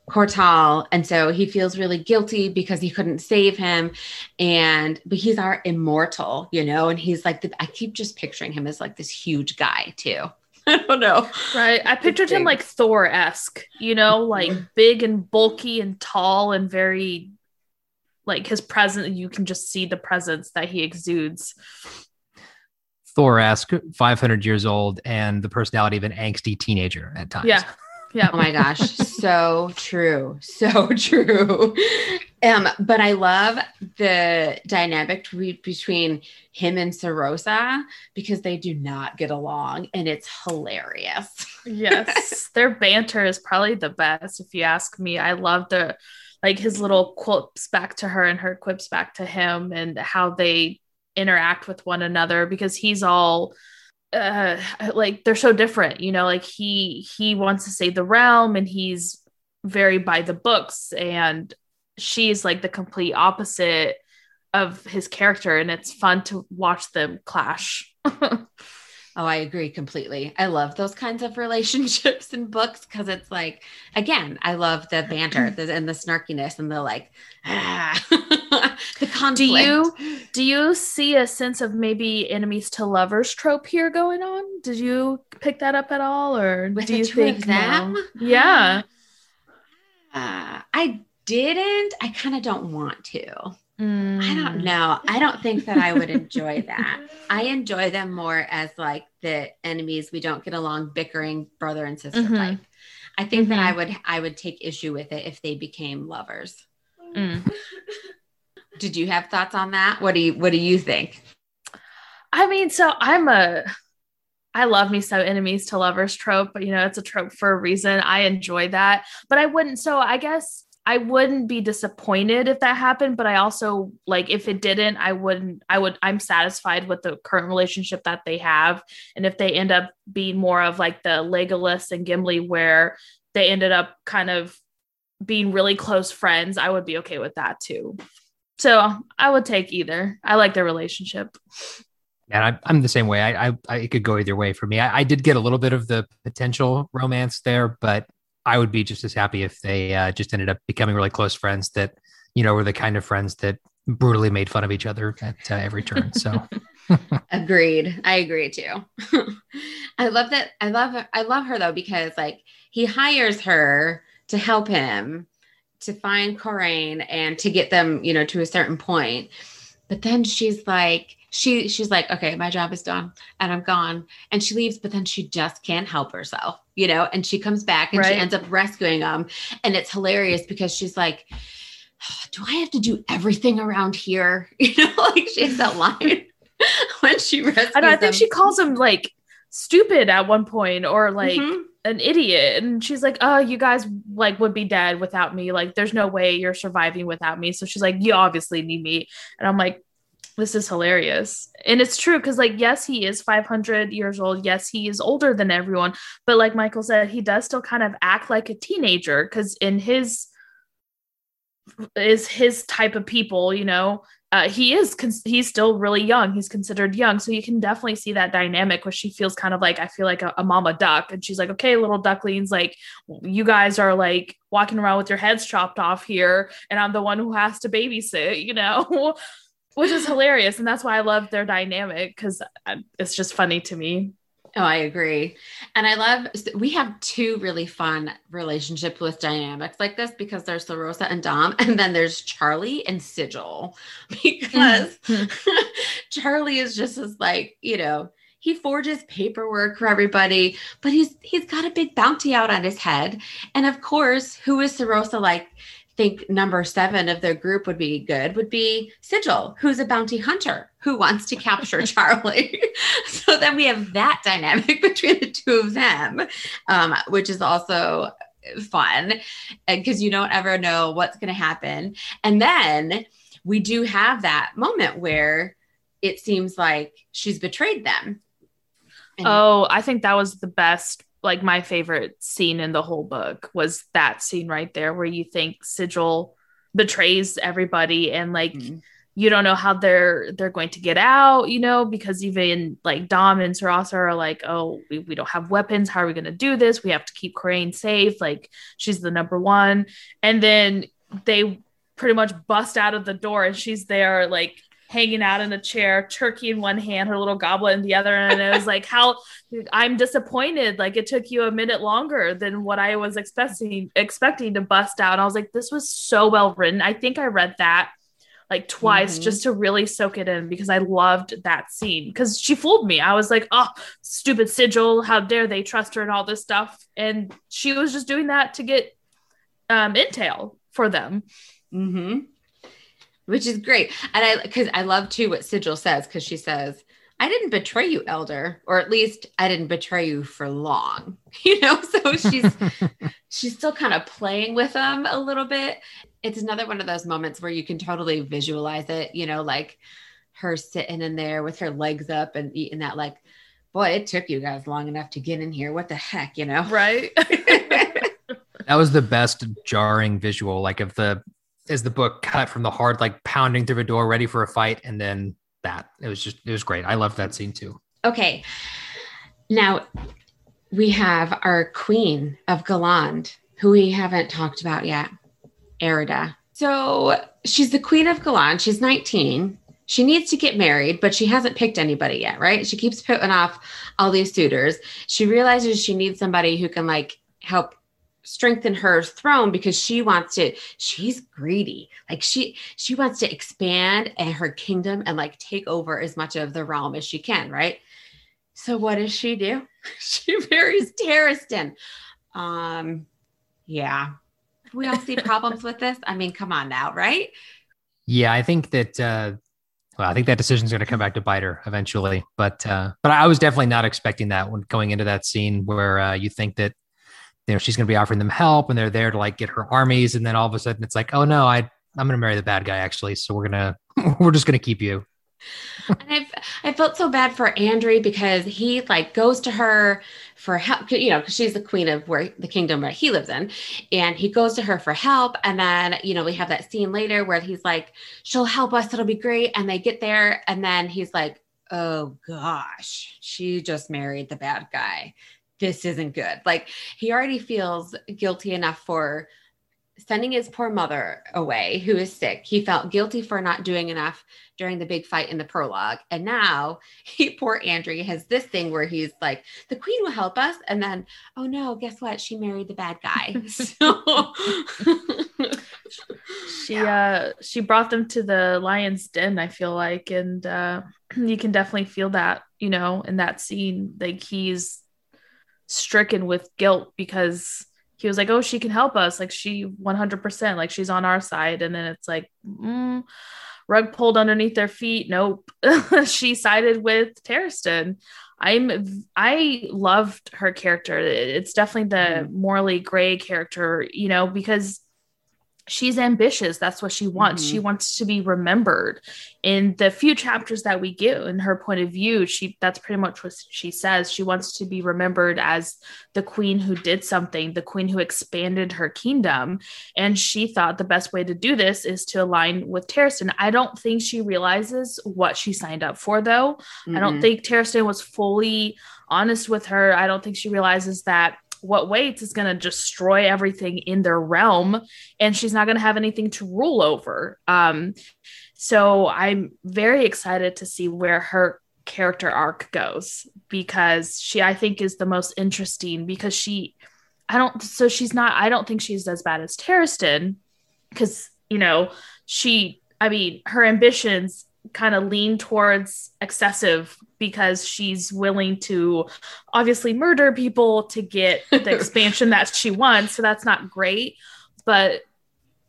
Cortael, and so he feels really guilty because he couldn't save him. And but he's our immortal, you know, and he's like the, I keep just picturing him as like this huge guy too. I don't know. Right. I pictured him big. like Thor esque, you know, like big and bulky and tall and very like his presence. You can just see the presence that he exudes. thor-esque 500 years old and the personality of an angsty teenager at times Yeah. Yeah. Oh my gosh, so true. So true. Um, but I love the dynamic re- between him and Sorasa because they do not get along and it's hilarious. yes their banter is probably the best if you ask me i love the like his little quips back to her and her quips back to him and how they interact with one another because he's all uh like they're so different you know like he he wants to save the realm and he's very by the books and she's like the complete opposite of his character and it's fun to watch them clash Oh, I agree completely. I love those kinds of relationships in books because it's like, again, I love the banter and the snarkiness and the like, ah, the conflict. do you do you see a sense of maybe enemies to lovers trope here going on did you pick that up at all or With do you think them? no? yeah Uh, I didn't. I kind of don't want to. I Mm. don't know. I don't think that I would enjoy that. I enjoy them more as like the enemies we don't get along, bickering brother and sister Mhm. type. I think that Mhm. I would I would take issue with it if they became lovers. Mm. Did you have thoughts on that? What do you What do you think? I mean, so I'm a I love me so enemies to lovers trope, but you know, it's a trope for a reason. I enjoy that. But I wouldn't so I guess I wouldn't be disappointed if that happened, but I also like if it didn't, I wouldn't I would I'm satisfied with the current relationship that they have. And if they end up being more of like the Legolas and Gimli where they ended up kind of being really close friends, I would be okay with that too. So I would take either. I like their relationship. And I, I'm the same way. I, I, I it could go either way for me. I, I did get a little bit of the potential romance there, but I would be just as happy if they uh, just ended up becoming really close friends that, you know, were the kind of friends that brutally made fun of each other at uh, every turn. So Agreed. I agree too. I love that. I love her. I love her though because like he hires her to help him to find Corayne and to get them, you know, to a certain point. But then she's like, she she's like, okay, my job is done and I'm gone. And she leaves, but then she just can't help herself, you know, and she comes back and she ends up rescuing him. And it's hilarious because she's like, do I have to do everything around here? You know, like she has that line when she rescues I. I think them. she calls him like stupid at one point or like Mhm. an idiot. And she's like, Oh, you guys like would be dead without me. Like, there's no way you're surviving without me. So she's like, You obviously need me. And I'm like, this is hilarious. And it's true because, like, yes, he is 500 years old. Yes, he is older than everyone. But, like Michael said, he does still kind of act like a teenager because, in his, is his type of people, you know, uh, he is he's still really young. He's considered young, so you can definitely see that dynamic where she feels kind of like I feel like a, a mama duck, and she's like, "Okay, little ducklings, like you guys are like walking around with your heads chopped off here, and I'm the one who has to babysit," you know, which is hilarious, and that's why I love their dynamic because uh, it's just funny to me. Oh, I agree. And I love, we have two really fun relationships with dynamics like this because there's Sorasa and Dom, and then there's Charlie and Sigil because Charlie is just as like, you know, he forges paperwork for everybody, but he's he's got a big bounty out on his head. And of course, who is Sorasa like? I think number seven of their group would be good, would be Sigil, who's a bounty hunter who wants to capture Charlie. so then we have that dynamic between the two of them, um, which is also fun because you don't ever know what's going to happen. And then we do have that moment where it seems like she's betrayed them. And- Oh, I think that was the best, like my favorite scene in the whole book was that scene right there where you think Sigil betrays everybody and like Mhm. you don't know how they're they're going to get out, you know, because even like Dom and Sorasa are like, oh, we, we don't have weapons. How are we gonna do this? We have to keep Corayne safe. Like she's the number one. And then they pretty much bust out of the door and she's there like hanging out in a chair, turkey in one hand, her little goblet in the other. And it was like, how I'm disappointed. Like it took you a minute longer than what I was expecting expecting to bust out. And I was like, this was so well written. I think I read that like twice Mhm. just to really soak it in because I loved that scene because she fooled me. I was like, oh, stupid sigil, how dare they trust her and all this stuff. And she was just doing that to get um intel for them. Mm-hmm. Which is great. And I, because I love too what Sigil says, because she says, I didn't betray you, Elder, or at least I didn't betray you for long. You know, so she's she's still kind of playing with them a little bit. It's another one of those moments where you can totally visualize it, you know, like her sitting in there with her legs up and eating that like boy it took you guys long enough to get in here what the heck you know Right. That was the best jarring visual, like of the as the book cut from the hard, like pounding through a door, ready for a fight, and then that. It was just it was great. I loved that scene too. okay now we have our queen of Galland who we haven't talked about yet erida so she's the queen of Galland she's 19 she needs to get married but she hasn't picked anybody yet right she keeps putting off all these suitors she realizes she needs somebody who can like help strengthen her throne because she wants to she's greedy like she she wants to expand and her kingdom and like take over as much of the realm as she can right so what does she do she marries Taristan. um yeah we all see problems with this i mean come on now right Yeah, I think that. uh well, I think that decision is going to come back to bite her eventually. But uh, but I was definitely not expecting that when going into that scene where uh, you think that you know she's going to be offering them help and they're there to like get her armies, and then all of a sudden it's like, oh no, I I'm going to marry the bad guy actually. So we're gonna we're just going to keep you. and I've, I felt so bad for Andry because he like goes to her for help, you know, because she's the queen of where the kingdom where he lives in, and he goes to her for help. And then, you know, we have that scene later where he's like, "She'll help us. It'll be great." And they get there, and then he's like, "Oh gosh, she just married the bad guy. This isn't good." Like he already feels guilty enough for sending his poor mother away who is sick. He felt guilty for not doing enough during the big fight in the prologue. And now he poor Andry has this thing where he's like the queen will help us. And then oh no guess what? She married the bad guy. So she uh she brought them to the lion's den i feel like. And uh you can definitely feel that you know in that scene. Like he's stricken with guilt because he was like oh she can help us. Like she 100% like she's on our side. And then it's like mm, rug pulled underneath their feet. Nope. She sided with Taristan. i'm i loved her character. It's definitely the morally gray character you know because she's ambitious. That's what she wants. Mhm. she wants to be remembered in the few chapters that we get. In her point of view she that's pretty much what she says. She wants to be remembered as the queen who did something the queen who expanded her kingdom. And she thought the best way to do this is to align with Taristan. I don't think she realizes what she signed up for though. I don't think Taristan was fully honest with her. I don't think she realizes that what waits is going to destroy everything in their realm and she's not going to have anything to rule over. Um, so I'm very excited to see where her character arc goes because she, I think, is the most interesting because she, I don't, so she's not, I don't think she's as bad as Taristan because, you know, she, I mean, her ambitions kind of lean towards excessive because she's willing to obviously murder people to get the expansion that she wants. So that's not great, but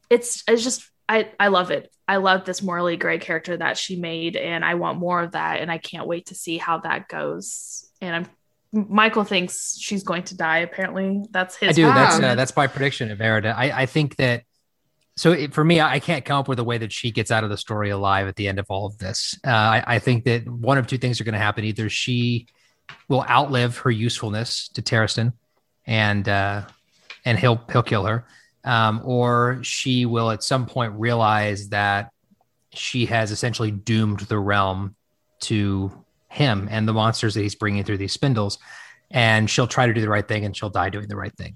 it's it's just I I love it. I love this morally gray character that she made, and I want more of that. And I can't wait to see how that goes. And I'm Michael thinks she's going to die. Apparently, that's his. I do. That's uh, that's my prediction of Erida. I, I think that. So it, for me, I can't come up with a way that she gets out of the story alive at the end of all of this. Uh, I, I think that one of two things are going to happen: either she will outlive her usefulness to Taristan, and uh, and he'll he'll kill her, um, or she will at some point realize that she has essentially doomed the realm to him and the monsters that he's bringing through these spindles, and she'll try to do the right thing, and she'll die doing the right thing.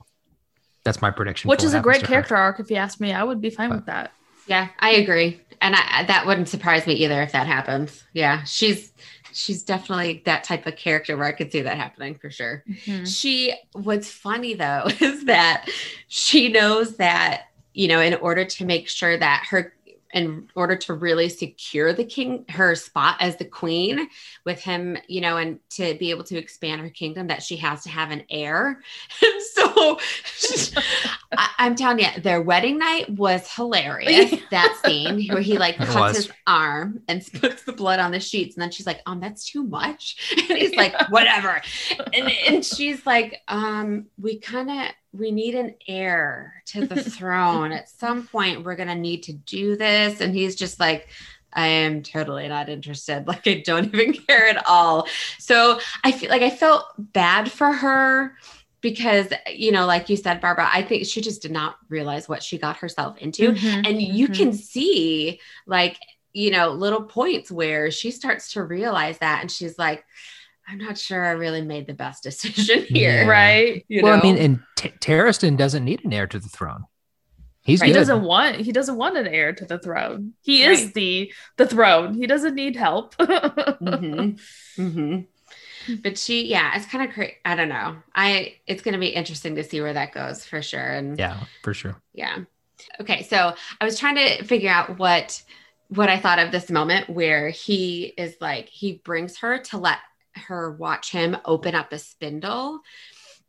That's my prediction. which is a great happens her. character arc. If you ask me, I would be fine with that. Yeah, I agree, and I, that wouldn't surprise me either if that happens. Yeah, she's she's definitely that type of character where I could see that happening for sure. Mhm. She what's funny though is that she knows that, you know, in order to make sure that her in order to really secure the king her spot as the queen with him, you know, and to be able to expand her kingdom, that she has to have an heir. And so I, I'm telling you, their wedding night was hilarious. that scene where he like cuts his arm and puts the blood on the sheets, and then she's like, "Um, that's too much," and he's like, "Whatever," and and she's like, "Um, we kind of we need an heir to the throne. At some point, we're gonna need to do this," and he's just like. I am totally not interested. Like I don't even care at all. So I feel like I felt bad for her because you know like you said barbara i think she just did not realize what she got herself into Mhm, and you mhm. can see like you know little points where she starts to realize that and she's like i'm not sure i really made the best decision here Yeah. right. you well, know I mean, and T- Taristan doesn't need an heir to the throne. He's He doesn't want he doesn't want an heir to the throne. He Right. is the the throne. He doesn't need help. Mhm. Mhm. But she yeah it's kind of crazy i don't know i it's going to be interesting to see where that goes for sure and Yeah, for sure. Yeah. Okay. So I was trying to figure out what what I thought of this moment where he is like he brings her to let her watch him open up a spindle.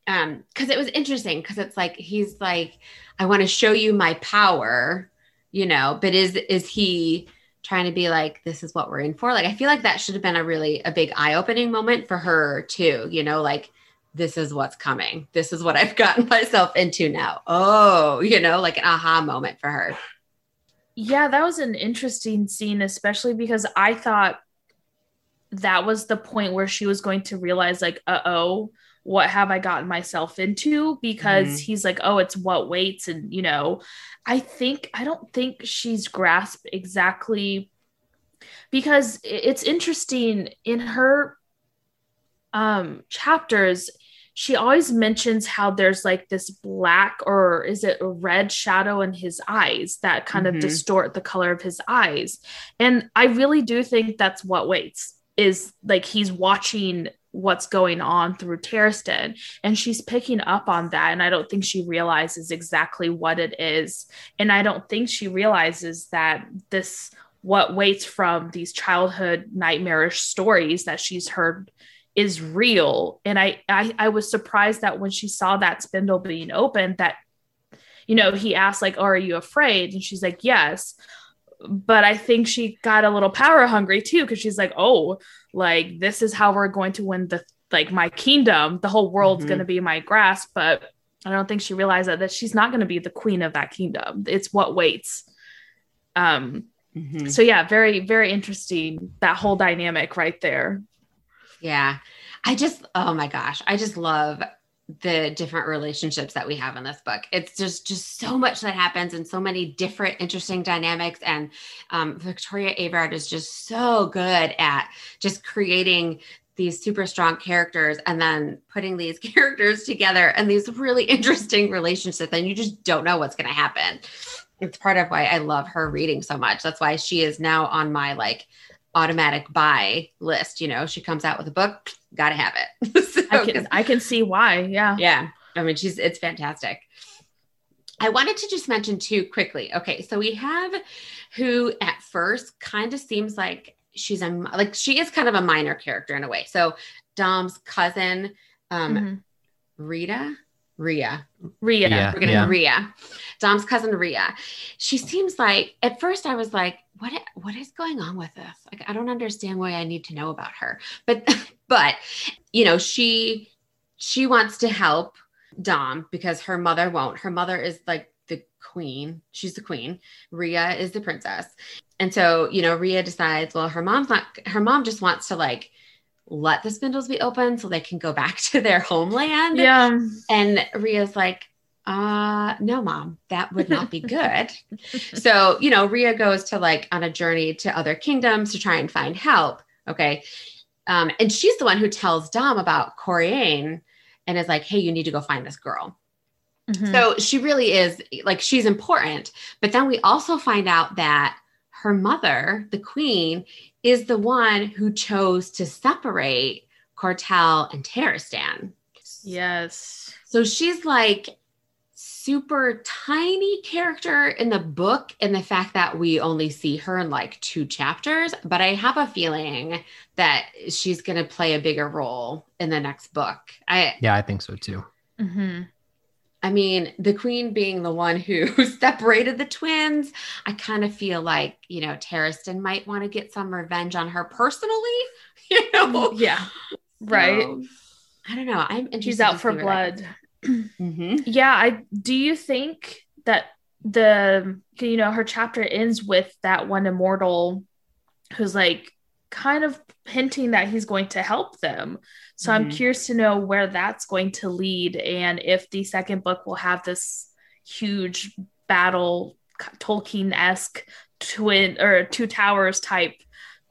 Um, because it was interesting because it's like he's like, I want to show you my power, you know, but is is he trying to be like, this is what we're in for? Like, I feel like that should have been a really a big eye-opening moment for her too, you know, like this is what's coming. This is what I've gotten myself into now. Oh, you know, like an aha moment for her. yeah, that was an interesting scene, especially because I thought that was the point where she was going to realize, like, uh oh, what have I gotten myself into? Because Mhm. he's like, oh, it's what waits. And, you know, I think, I don't think she's grasped exactly because it's interesting in her um chapters she always mentions how there's like this black or is it a red shadow in his eyes that kind Mhm. of distort the color of his eyes and i really do think that's what waits is like he's watching what's going on through Taristan and she's picking up on that and I don't think she realizes exactly what it is. And I don't think she realizes that this what waits from these childhood nightmarish stories that she's heard is real. And I, I i was surprised that when she saw that spindle being opened that you know he asked like oh, are you afraid? And she's like yes but i think she got a little power hungry too because she's like oh like this is how we're going to win the like my kingdom the whole world's Mhm. going to be my grasp but i don't think she realized that, that she's not going to be the queen of that kingdom it's what waits um Mhm. so yeah very very interesting that whole dynamic right there Yeah. I just, oh my gosh, I just love the different relationships that we have in this book. It's just just so much that happens and so many different interesting dynamics. And um, Victoria Aveyard is just so good at just creating these super strong characters and then putting these characters together and these really interesting relationships and you just don't know what's going to happen. It's part of why I love her reading so much. That's why she is now on my like automatic buy list. You know, she comes out with a book, gotta have it. So, I 'cause- can I can see why. Yeah. yeah. I mean, she's it's fantastic. I wanted to just mention too quickly. Okay, so we have who at first kind of seems like she's a like she is kind of a minor character in a way. So Dom's cousin, um, Mhm. Rita, Ria, Ria. Yeah. we're gonna Ria, Dom's cousin Ria. She seems like at first I was like, what what is going on with this? Like I don't understand why I need to know about her. But but you know, she she wants to help Dom because her mother won't. Her mother is like the queen. She's the queen. Ria is the princess. And so, you know, Ria decides, well, her mom's not her mom just wants to like let the spindles be open so they can go back to their homeland. Yeah. And Ria's like, uh, no, mom, that would not be good. so, you know, Ria goes to like on a journey to other kingdoms to try and find help. Okay. Um, and she's the one who tells Dom about Corayne and is like, hey, you need to go find this girl. Mhm. So she really is like, she's important. But then we also find out that her mother, the queen, is the one who chose to separate Cortael and Taristan. yes. So she's like super tiny character in the book and the fact that we only see her in like two chapters, but I have a feeling that she's going to play a bigger role in the next book. I Yeah, I think so too. hmm I mean, the queen being the one who separated the twins, I kind of feel like, you know, Taristan might want to get some revenge on her personally, you know. Yeah. Right. So, I don't know. I'm interested. She's out for see where that blood. Mhm. Yeah. I do you think that the you know her chapter ends with that one immortal who's like kind of hinting that he's going to help them. So I'm Mhm. curious to know where that's going to lead and if the second book will have this huge battle Tolkien-esque twin or two towers type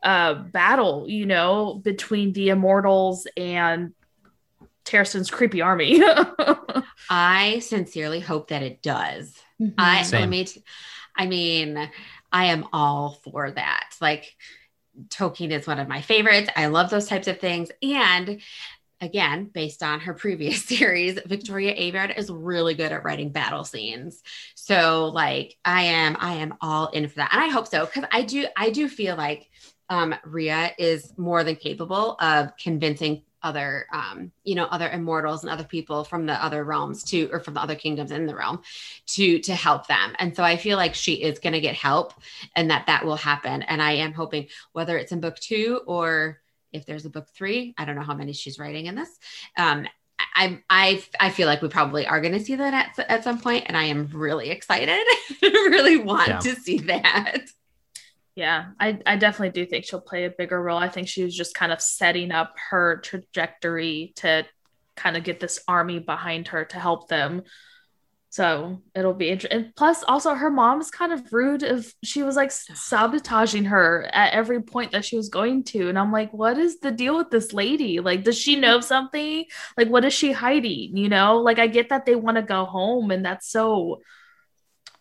uh battle, you know, between the immortals and Taristan's creepy army. I sincerely hope that it does. I Same. let me t- I mean, I am all for that. Like Tolkien is one of my favorites. I love those types of things. And again, based on her previous series, Victoria Aveyard is really good at writing battle scenes. So like I am I am all in for that. And I hope so cuz I do I do feel like um Rhea is more than capable of convincing other um you know other immortals and other people from the other realms to or from the other kingdoms in the realm to to help them and so i feel like she is going to get help and that that will happen and i am hoping whether it's in book two or if there's a book three i don't know how many she's writing in this um I, I I feel like we probably are going to see that at, at some point, and I am really excited. really want Yeah. to see that. Yeah, I, I definitely do think she'll play a bigger role. I think she was just kind of setting up her trajectory to kind of get this army behind her to help them. So it'll be interesting. Plus, also her mom's kind of rude. If she was like sabotaging her at every point that she was going to, and I'm like, what is the deal with this lady? Like, does she know something? Like, what is she hiding? You know, like I get that they want to go home, and that's so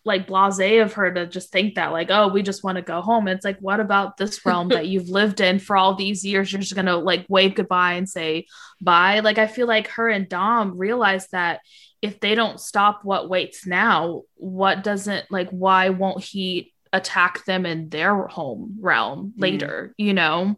like blasé of her to just think that like oh we just want to go home. It's like what about this realm that you've lived in for all these years? You're just gonna like wave goodbye and say bye? Like i feel like her and dom realize that if they don't stop what waits now what doesn't like why won't he attack them in their home realm mm-hmm. later you know?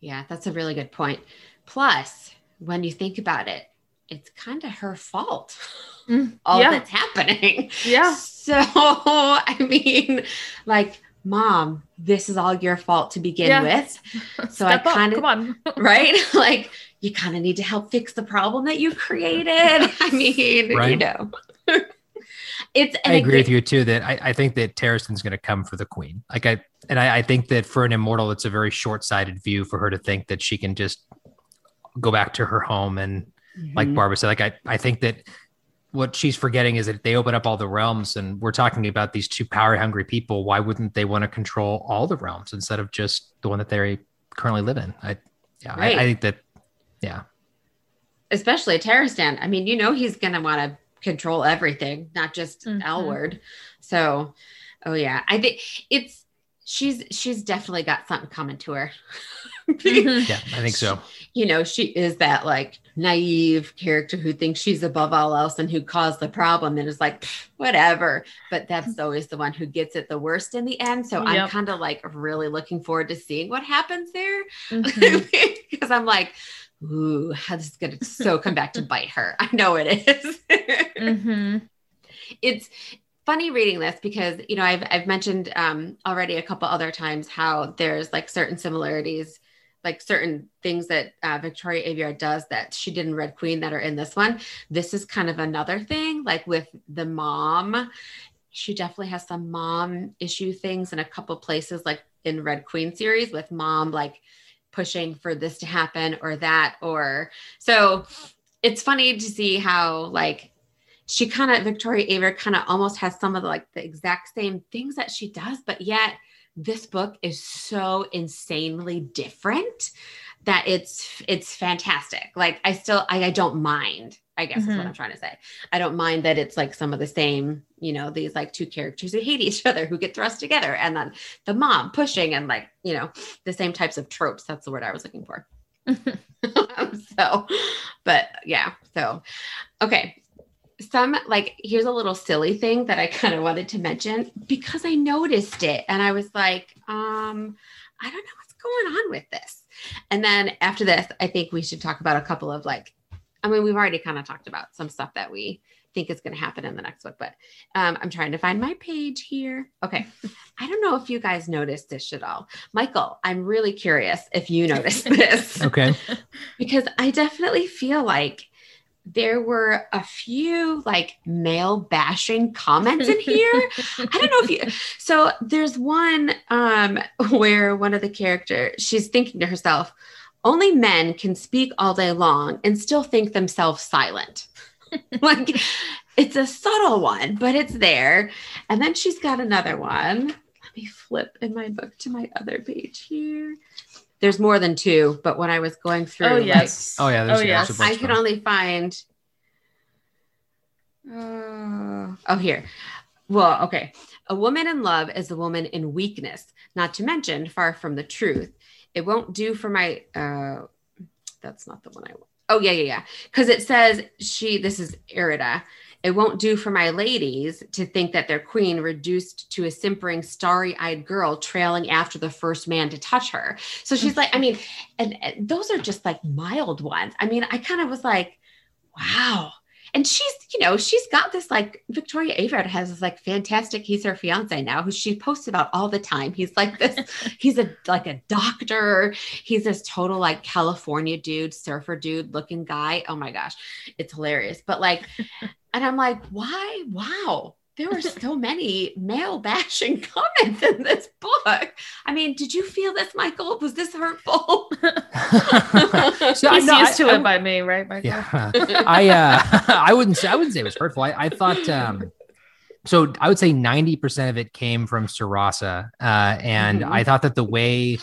Yeah, that's a really good point. Plus, when you think about it, it's kind of her fault. Mm, All yeah. that's happening. yeah So, I mean, like, mom, this is all your fault to begin Yeah. with. So I Step up, kinda- come on right? like you kind of need to help fix the problem that you created. I mean, you know. it's I and agree with you too that I, I think that Taristan's going to come for the queen. Like I and I, I think that for an immortal, it's a very short-sighted view for her to think that she can just go back to her home and like Mhm. Barbara said, like I, I think that what she's forgetting is that they open up all the realms and we're talking about these two power hungry people. Why wouldn't they want to control all the realms instead of just the one that they currently live in? I yeah, I, Right. I think that yeah. especially Taristan. I mean, you know he's gonna want to control everything, not just Mhm. Allward. So, oh yeah, I think it's she's she's definitely got something coming to her. Yeah, I think so. you know, she is that like naive character who thinks she's above all else and who caused the problem and is like, whatever. But that's always the one who gets it the worst in the end. So I'm kind of like really looking forward to seeing what happens there Mhm. because I'm like, ooh, how this is going to so come back to bite her. I know it is. Mhm. it's funny reading this because you know I've I've mentioned um, already a couple other times how there's like certain similarities, like certain things that uh, Victoria Aveyard does that she did in Red Queen that are in this one. This is kind of another thing, like with the mom. She definitely has some mom issue things in a couple places, like in Red Queen series with mom like pushing for this to happen or that or so it's funny to see how like she kind of Victoria Aver kind of almost has some of the like the exact same things that she does, but yet this book is so insanely different that it's it's fantastic. Like I still I, I don't mind. I guess is what Mhm. I'm trying to say. I don't mind that it's like some of the same, you know, these like two characters who hate each other who get thrust together, and then the mom pushing and like you know the same types of tropes. That's the word I was looking for. so, but yeah, so okay. Some like here's a little silly thing that I kind of wanted to mention because I noticed it and I was like, um, I don't know what's going on with this. And then after this, I think we should talk about a couple of like, I mean, we've already kind of talked about some stuff that we think is going to happen in the next book, but um, I'm trying to find my page here. Okay. I don't know if you guys noticed this at all. Michael, I'm really curious if you noticed this Okay. because I definitely feel like there were a few like male bashing comments in here. I don't know if you so there's one um where one of the characters she's thinking to herself, only men can speak all day long and still think themselves silent. like it's a subtle one, but it's there. And then she's got another one. Let me flip in my book to my other page here. There's more than two, but when I was going through, Oh like, yes. Oh yeah, there's Oh a yes. bunch I of could them. only find. Uh, oh, here. Well, okay. A woman in love is a woman in weakness, not to mention far from the truth. It won't do for my. Uh, that's not the one I want. Oh, yeah, yeah, yeah. Because it says she, this is Erida. It won't do for my ladies to think that their queen reduced to a simpering, starry eyed girl trailing after the first man to touch her. So she's like, I mean, and, and those are just like mild ones. I mean, I kind of was like, wow. And she's, you know, she's got this like Victoria Aveyard has this like fantastic. He's her fiance now, who she posts about all the time. He's like this, he's a like a doctor. He's this total like California dude, surfer dude looking guy. Oh my gosh, it's hilarious. But like, and I'm like, why? Wow. There were so many male bashing comments in this book. I mean, did you feel this, Michael? Was this hurtful? so, He's no, used I- to I- it by me, right, Michael? Yeah, I uh, I wouldn't say I wouldn't say it was hurtful. I, I thought um, so. I would say ninety percent of it came from Sorasa, uh, and Mhm. I thought that the way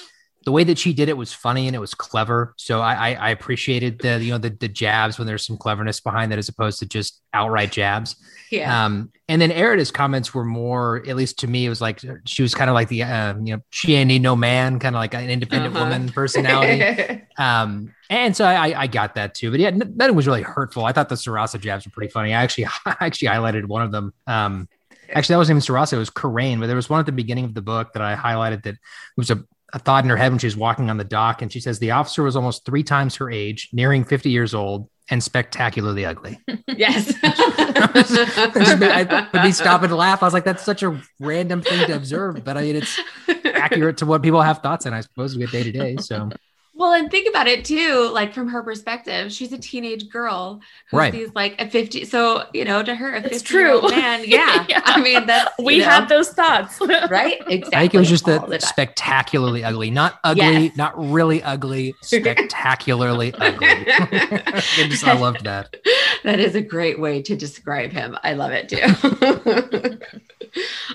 the way that she did it was funny and it was clever. So I, I, I appreciated the you know the the jabs when there's some cleverness behind that as opposed to just outright jabs. yeah. Um, and then Erida's comments were more, at least to me, it was like she was kind of like the um, you know she ain't need no man, kind of like an independent Uh-huh. woman personality. Um, and so I, I got that too, but yeah, nothing was really hurtful. I thought the Sorasa jabs were pretty funny. I actually, I actually highlighted one of them. Um, actually, that wasn't even Sorasa; it was Corayne. But there was one at the beginning of the book that I highlighted that was a, a thought in her head when she was walking on the dock, and she says the officer was almost three times her age, nearing fifty years old, and spectacularly ugly. yes. I would be stopping to laugh. I was like, that's such a random thing to observe, but I mean, it's accurate to what people have thoughts and I suppose, we get day to day. So Well, and think about it too, like from her perspective, she's a teenage girl who Right. sees like a 50. So, you know, to her, a It's 50 true. man. Yeah. Yeah. I mean, that's, We you know, had those thoughts. right? Exactly. I think it was just all that the spectacularly ugly, not ugly, Yes. not really ugly, spectacularly ugly. I just I loved that. that is a great way to describe him. I love it too.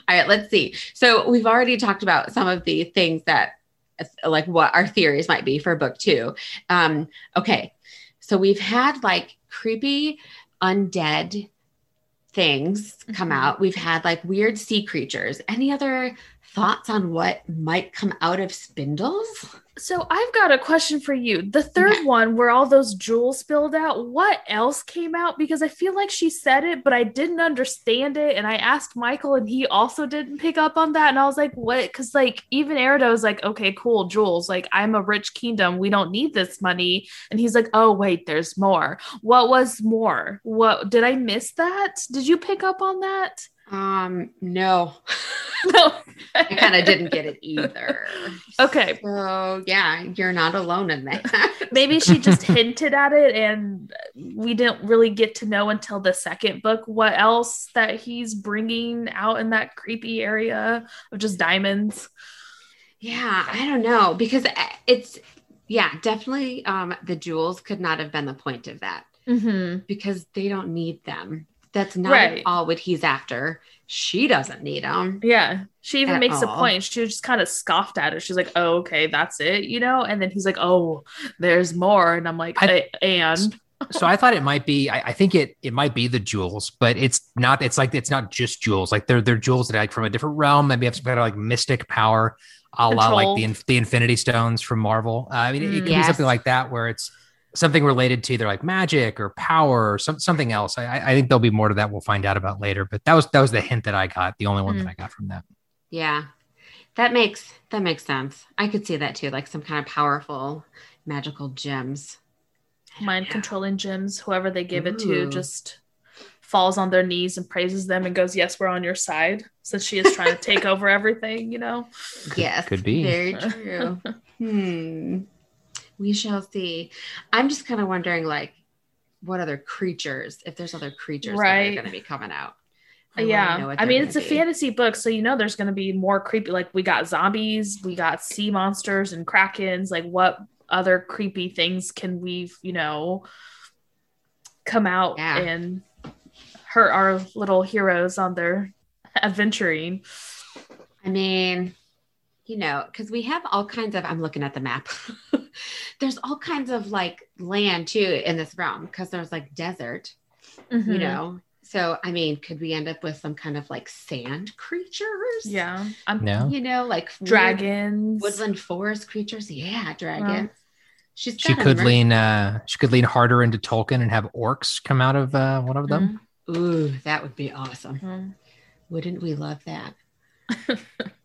All right, let's see. So we've already talked about some of the things that, like, what our theories might be for book two. Um, okay, so we've had like creepy undead things come Mhm. out. We've had like weird sea creatures. Any other thoughts on what might come out of spindles? So I've got a question for you. The third one where all those jewels spilled out, what else came out? Because I feel like she said it, but I didn't understand it. And I asked Michael and he also didn't pick up on that. And I was like, what? Because like even Erida was like, okay, cool, jewels. Like I'm a rich kingdom. We don't need this money. And he's like, oh, wait, there's more. What was more? What did I miss that? Did you pick up on that? Um, no, No. I kind of didn't get it either. Okay. So yeah, you're not alone in that. maybe she just hinted at it and we didn't really get to know until the second book what else that he's bringing out in that creepy area of just diamonds yeah, I don't know because uh, it's yeah, definitely. Um, the jewels could not have been the point of that mm-hmm. because they don't need them. That's not Right. at all what he's after. She doesn't need him. yeah she even makes a point she just kind of scoffed at it she's like oh okay that's it you know and then he's like oh there's more and i'm like I- and So I thought it might be. I, I think it it might be the jewels, but it's not. It's like it's not just jewels. Like they're they're jewels that are like from a different realm. Maybe have some kind of like mystic power, a la like the the Infinity Stones from Marvel. Uh, I mean, it, it could be something like that where it's something related to either like magic or power or some, something else. I, I I think there'll be more to that. We'll find out about later. But that was that was the hint that I got. The only one Mm. that I got from that. Yeah, that makes that makes sense. I could see that too, like some kind of powerful magical gems. mind Yeah. controlling gems whoever they give it to just falls on their knees and praises them and goes yes we're on your side since she is trying to take over everything you know Yes, could be. very true. hmm. We shall see. I'm just kind of wondering, like, what other creatures, if there's other creatures that Right. are going to be coming out. I yeah i mean it's a be. fantasy book so you know there's going to be more creepy like we got zombies we got sea monsters and krakens like what other creepy things can we you know come out Yeah. and hurt our little heroes on their adventuring I mean, you know, because we have all kinds of, I'm looking at the map. there's all kinds of like land too in this realm because there's like desert, you Mhm. know. So, I mean, could we end up with some kind of like sand creatures? yeah i'm No. You know, like dragons woodland forest creatures. Yeah, dragons. She's She got 'em, could right? lean uh she could lean harder into Tolkien and have orcs come out of uh one of them. Ooh, that would be awesome. Mhm. Wouldn't we love that?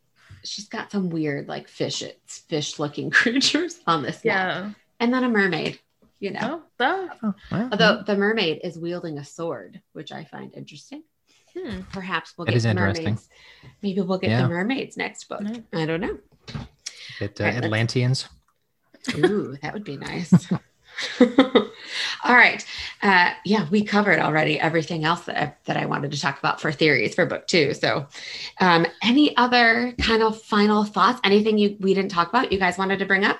She's got some weird, like fish, it's fish looking creatures on this map. yeah And then a mermaid, you know. oh, Oh, well, Although the mermaid is wielding a sword, which I find interesting. hmm. Perhaps we'll That get the mermaids. Maybe we'll get Yeah. the mermaids next book. I don't know. it, uh, Right, Atlanteans. Ooh, that would be nice. All right. Uh, yeah, we covered already everything else that I, that I wanted to talk about for theories for book two. So, um, any other kind of final thoughts? Anything you we didn't talk about? You guys wanted to bring up?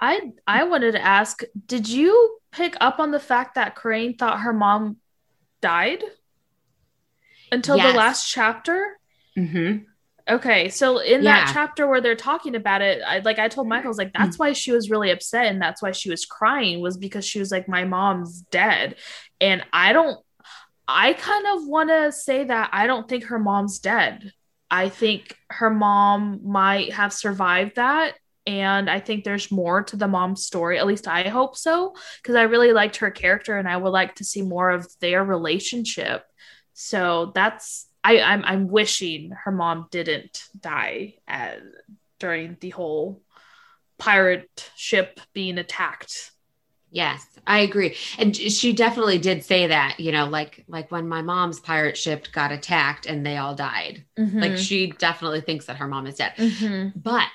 I I wanted to ask, did you pick up on the fact that Corayne thought her mom died until Yes. the last chapter? Mm-hmm. Okay, so in Yeah. that chapter where they're talking about it, I like I told Michael, I was like, mm-hmm. that's why she was really upset and that's why she was crying was because she was like, my mom's dead, and I don't. I kind of want to say that I don't think her mom's dead. I think her mom might have survived that. And I think there's more to the mom's story. At least I hope so. Because I really liked her character and I would like to see more of their relationship. So that's I, I'm I'm wishing her mom didn't die at, during the whole pirate ship being attacked. Yes, I agree. And she definitely did say that, you know, like like when my mom's pirate ship got attacked and they all died. Like she definitely thinks that her mom is dead. Mhm. But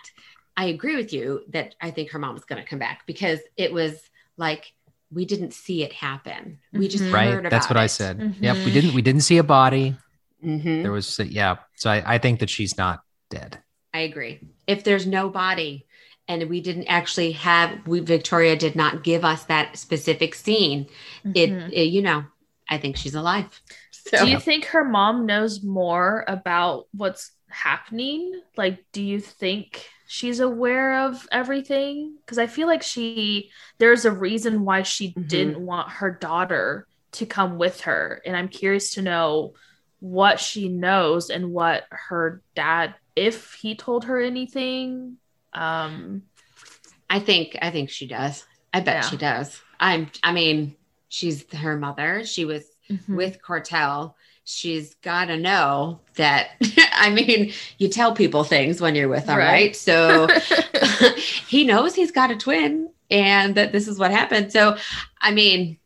I agree with you that I think her mom's going to come back because it was like we didn't see it happen. We just Mhm. Right. heard That's about what I it. said. Mhm. Yep. We didn't we didn't see a body. Mhm. There was yeah. So I, I think that she's not dead. I agree. If there's no body and we didn't actually have we Victoria did not give us that specific scene, it, Mhm. it you know, I think she's alive. So Do you think her mom knows more about what's happening? Like, do you think she's aware of everything? Because I feel like she, there's a reason why she Mhm. didn't want her daughter to come with her. And I'm curious to know what she knows and what her dad, if he told her anything. Um, I think I think she does. I bet Yeah. she does. I'm I mean, she's her mother. She was mhm. with Cortael. She's got to know that I mean, you tell people things when you're with them, Right. right? So he knows he's got a twin and that this is what happened. So, I mean,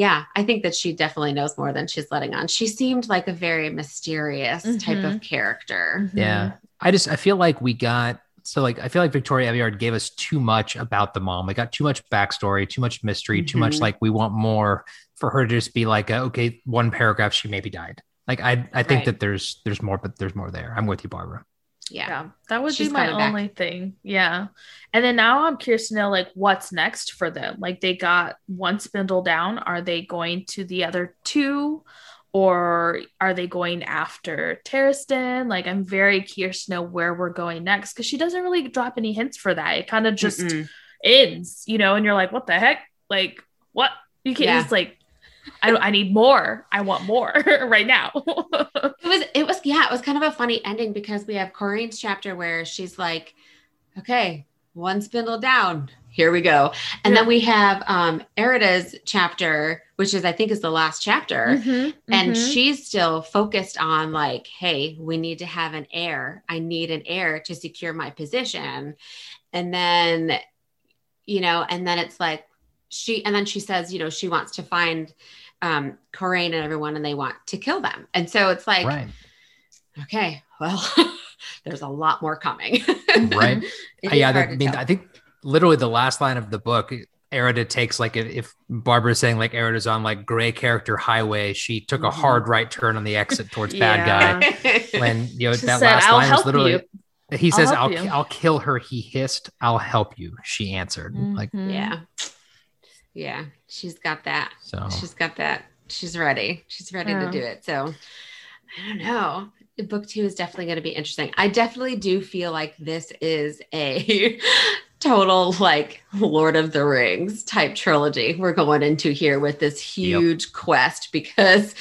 yeah, I think that she definitely knows more than she's letting on. She seemed like a very mysterious type Mhm. of character. Yeah. I just I feel like we got so like I feel like Victoria Aveyard gave us too much about the mom. We got too much backstory, too much mystery, too much Mhm. like we want more for her to just be like, uh, okay, one paragraph she maybe died. Like I I think Right. that there's there's more, but there's more there. I'm with you, Barbara. Yeah. yeah that would She's be my coming back. only thing yeah and then now i'm curious to know like what's next for them like they got one spindle down are they going to the other two or are they going after Taristan? Like, I'm very curious to know where we're going next because she doesn't really drop any hints for that. It kind of just Mm-mm. ends, you know, and you're like, what the heck? Like, what? You can't Yeah. just like, I, I need more. I want more right now. It was it was yeah, it was kind of a funny ending because we have Corayne's chapter where she's like, okay, one spindle down. Here we go. And Yeah. then we have um Erida's chapter, which is I think is the last chapter. Mhm, And mhm. she's still focused on like, hey, we need to have an heir. I need an heir to secure my position. And then, you know, and then it's like she and then she says, you know, she wants to find um Corayne and everyone and they want to kill them. And so it's like, right. okay, well, there's a lot more coming. Right. It is yeah. I mean, tell. I think literally the last line of the book Erida takes like if, if Barbara's saying like Erida's on like gray character highway, she took a Mhm. hard right turn on the exit towards bad guy. When you know She that said, last "I'll line was help literally you." he I'll says, "I'll you." I'll kill her." He hissed, "I'll help you." She answered like Mhm. yeah. Yeah. She's got that. so. She's got that. She's ready. She's ready Yeah. to do it. So I don't know. Book two is definitely going to be interesting. I definitely do feel like this is a total like Lord of the Rings type trilogy we're going into here with this huge quest because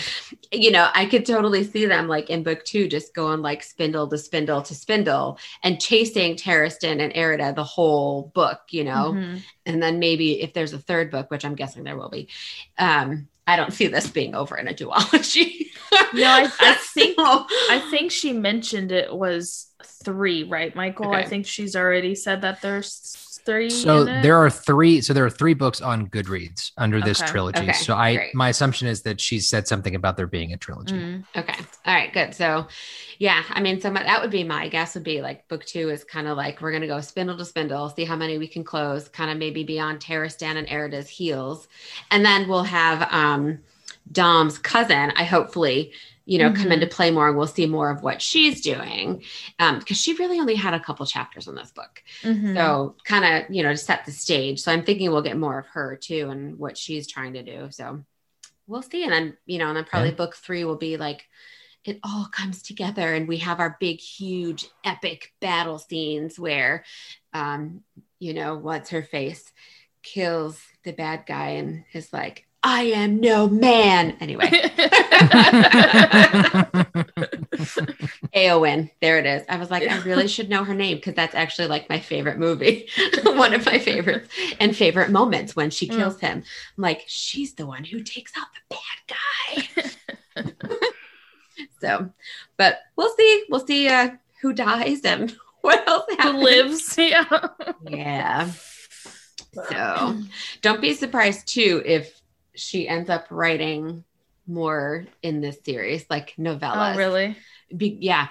you know I could totally see them like in book two just going like spindle to spindle to spindle and chasing Taristan and Erida the whole book, you know Mhm. and then maybe if there's a third book, which I'm guessing there will be, um, I don't see this being over in a duology. No, I- I think- I think she mentioned it was three, right, Michael? I think she's already said that there's three. So there are three. So there are three books on Goodreads under this Okay. trilogy. Okay, So I, great. my assumption is that she said something about there being a trilogy. Mm. okay, all right, good. So, yeah, I mean, so my, that would be my guess. Would be like book two is kind of like we're gonna go spindle to spindle, see how many we can close, kind of maybe beyond Taristan and Erida's heels, and then we'll have um, Dom's cousin. I hopefully. You know, come Mhm. into play more, and we'll see more of what she's doing, Um, because she really only had a couple chapters in this book. Mhm. So kind of, you know, to set the stage. So I'm thinking we'll get more of her too and what she's trying to do. So we'll see. And then, you know, and then probably Yeah. book three will be like it all comes together and we have our big, huge, epic battle scenes where um, you know, what's her face kills the bad guy and is like, I am no man. Anyway. Éowyn. There it is. I was like, I really should know her name because that's actually like my favorite movie. One of my favorites and favorite moments when she kills him. I'm like, she's the one who takes out the bad guy. so, but we'll see. We'll see uh, who dies and what else Who lives? Yeah. Yeah. So don't be surprised too if she ends up writing more in this series, like novellas. Oh, really? Be- yeah,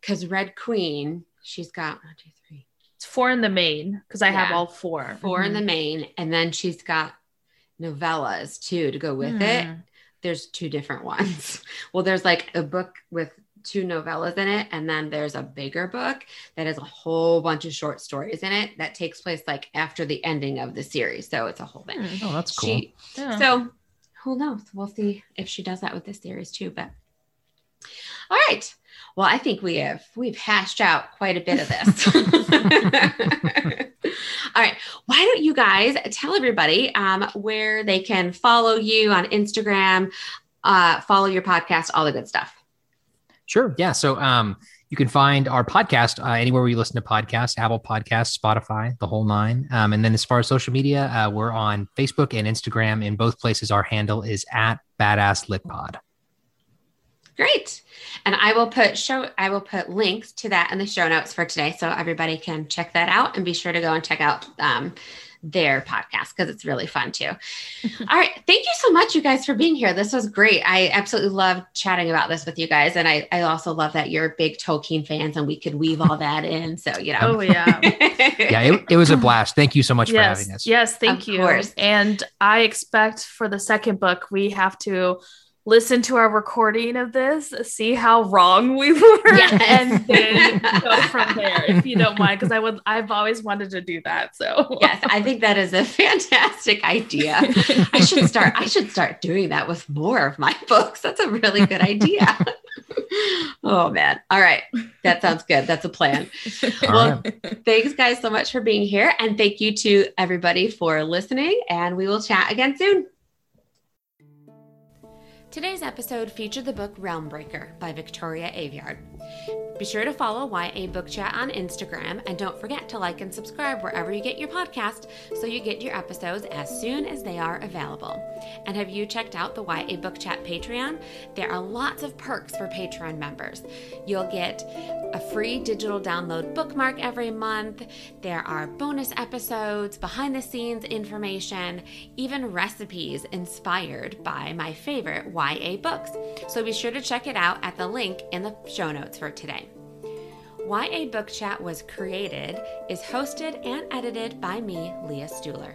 because Red Queen, she's got one, two, three, It's four in the main because I have all 4 four in the main, and then she's got novellas too to go with it. Hmm. There's two different ones. Well, there's like a book with two novellas in it, and then there's a bigger book that has a whole bunch of short stories in it that takes place like after the ending of the series. So it's a whole thing. Hmm. Oh, that's cool. She, Yeah. So who knows? We'll see if she does that with this series too. But all right. Well, I think we have we've hashed out quite a bit of this. all right. Why don't you guys tell everybody um, where they can follow you on Instagram, uh, follow your podcast, all the good stuff. Sure. Yeah. So um, you can find our podcast uh, anywhere where you listen to podcasts, Apple Podcasts, Spotify, the whole nine. Um, and then as far as social media, uh, we're on Facebook and Instagram. In both places, our handle is at Badass Lit Pod. Great. And I will put show I will put links to that in the show notes for today so everybody can check that out and be sure to go and check out um, their podcast because it's really fun too. All right. Thank you so much, you guys, for being here. This was great. I absolutely love chatting about this with you guys. And I, I also love that you're big Tolkien fans and we could weave all that in. So, you know. Oh, yeah. Yeah, it, it was a blast. Thank you so much for having us. Yes, thank Of you. course. And I expect for the second book, we have to listen to our recording of this, see how wrong we were, Yes. and then go from there, if you don't mind, because I would I've always wanted to do that. So yes, I think that is a fantastic idea. I should start. I should start doing that with more of my books. That's a really good idea. oh man! All right, that sounds good. That's a plan. All Well, right. thanks guys so much for being here, and thank you to everybody for listening. And we will chat again soon. Today's episode featured the book Realmbreaker by Victoria Aveyard. Be sure to follow YA Book Chat on Instagram and don't forget to like and subscribe wherever you get your podcast so you get your episodes as soon as they are available. And have you checked out the YA Book Chat Patreon? There are lots of perks for Patreon members. You'll get a free digital download bookmark every month. There are bonus episodes, behind the scenes information, even recipes inspired by my favorite YA books. So be sure to check it out at the link in the show notes for today. YA Book Chat was created, is hosted, and edited by me, Leah Stuhler.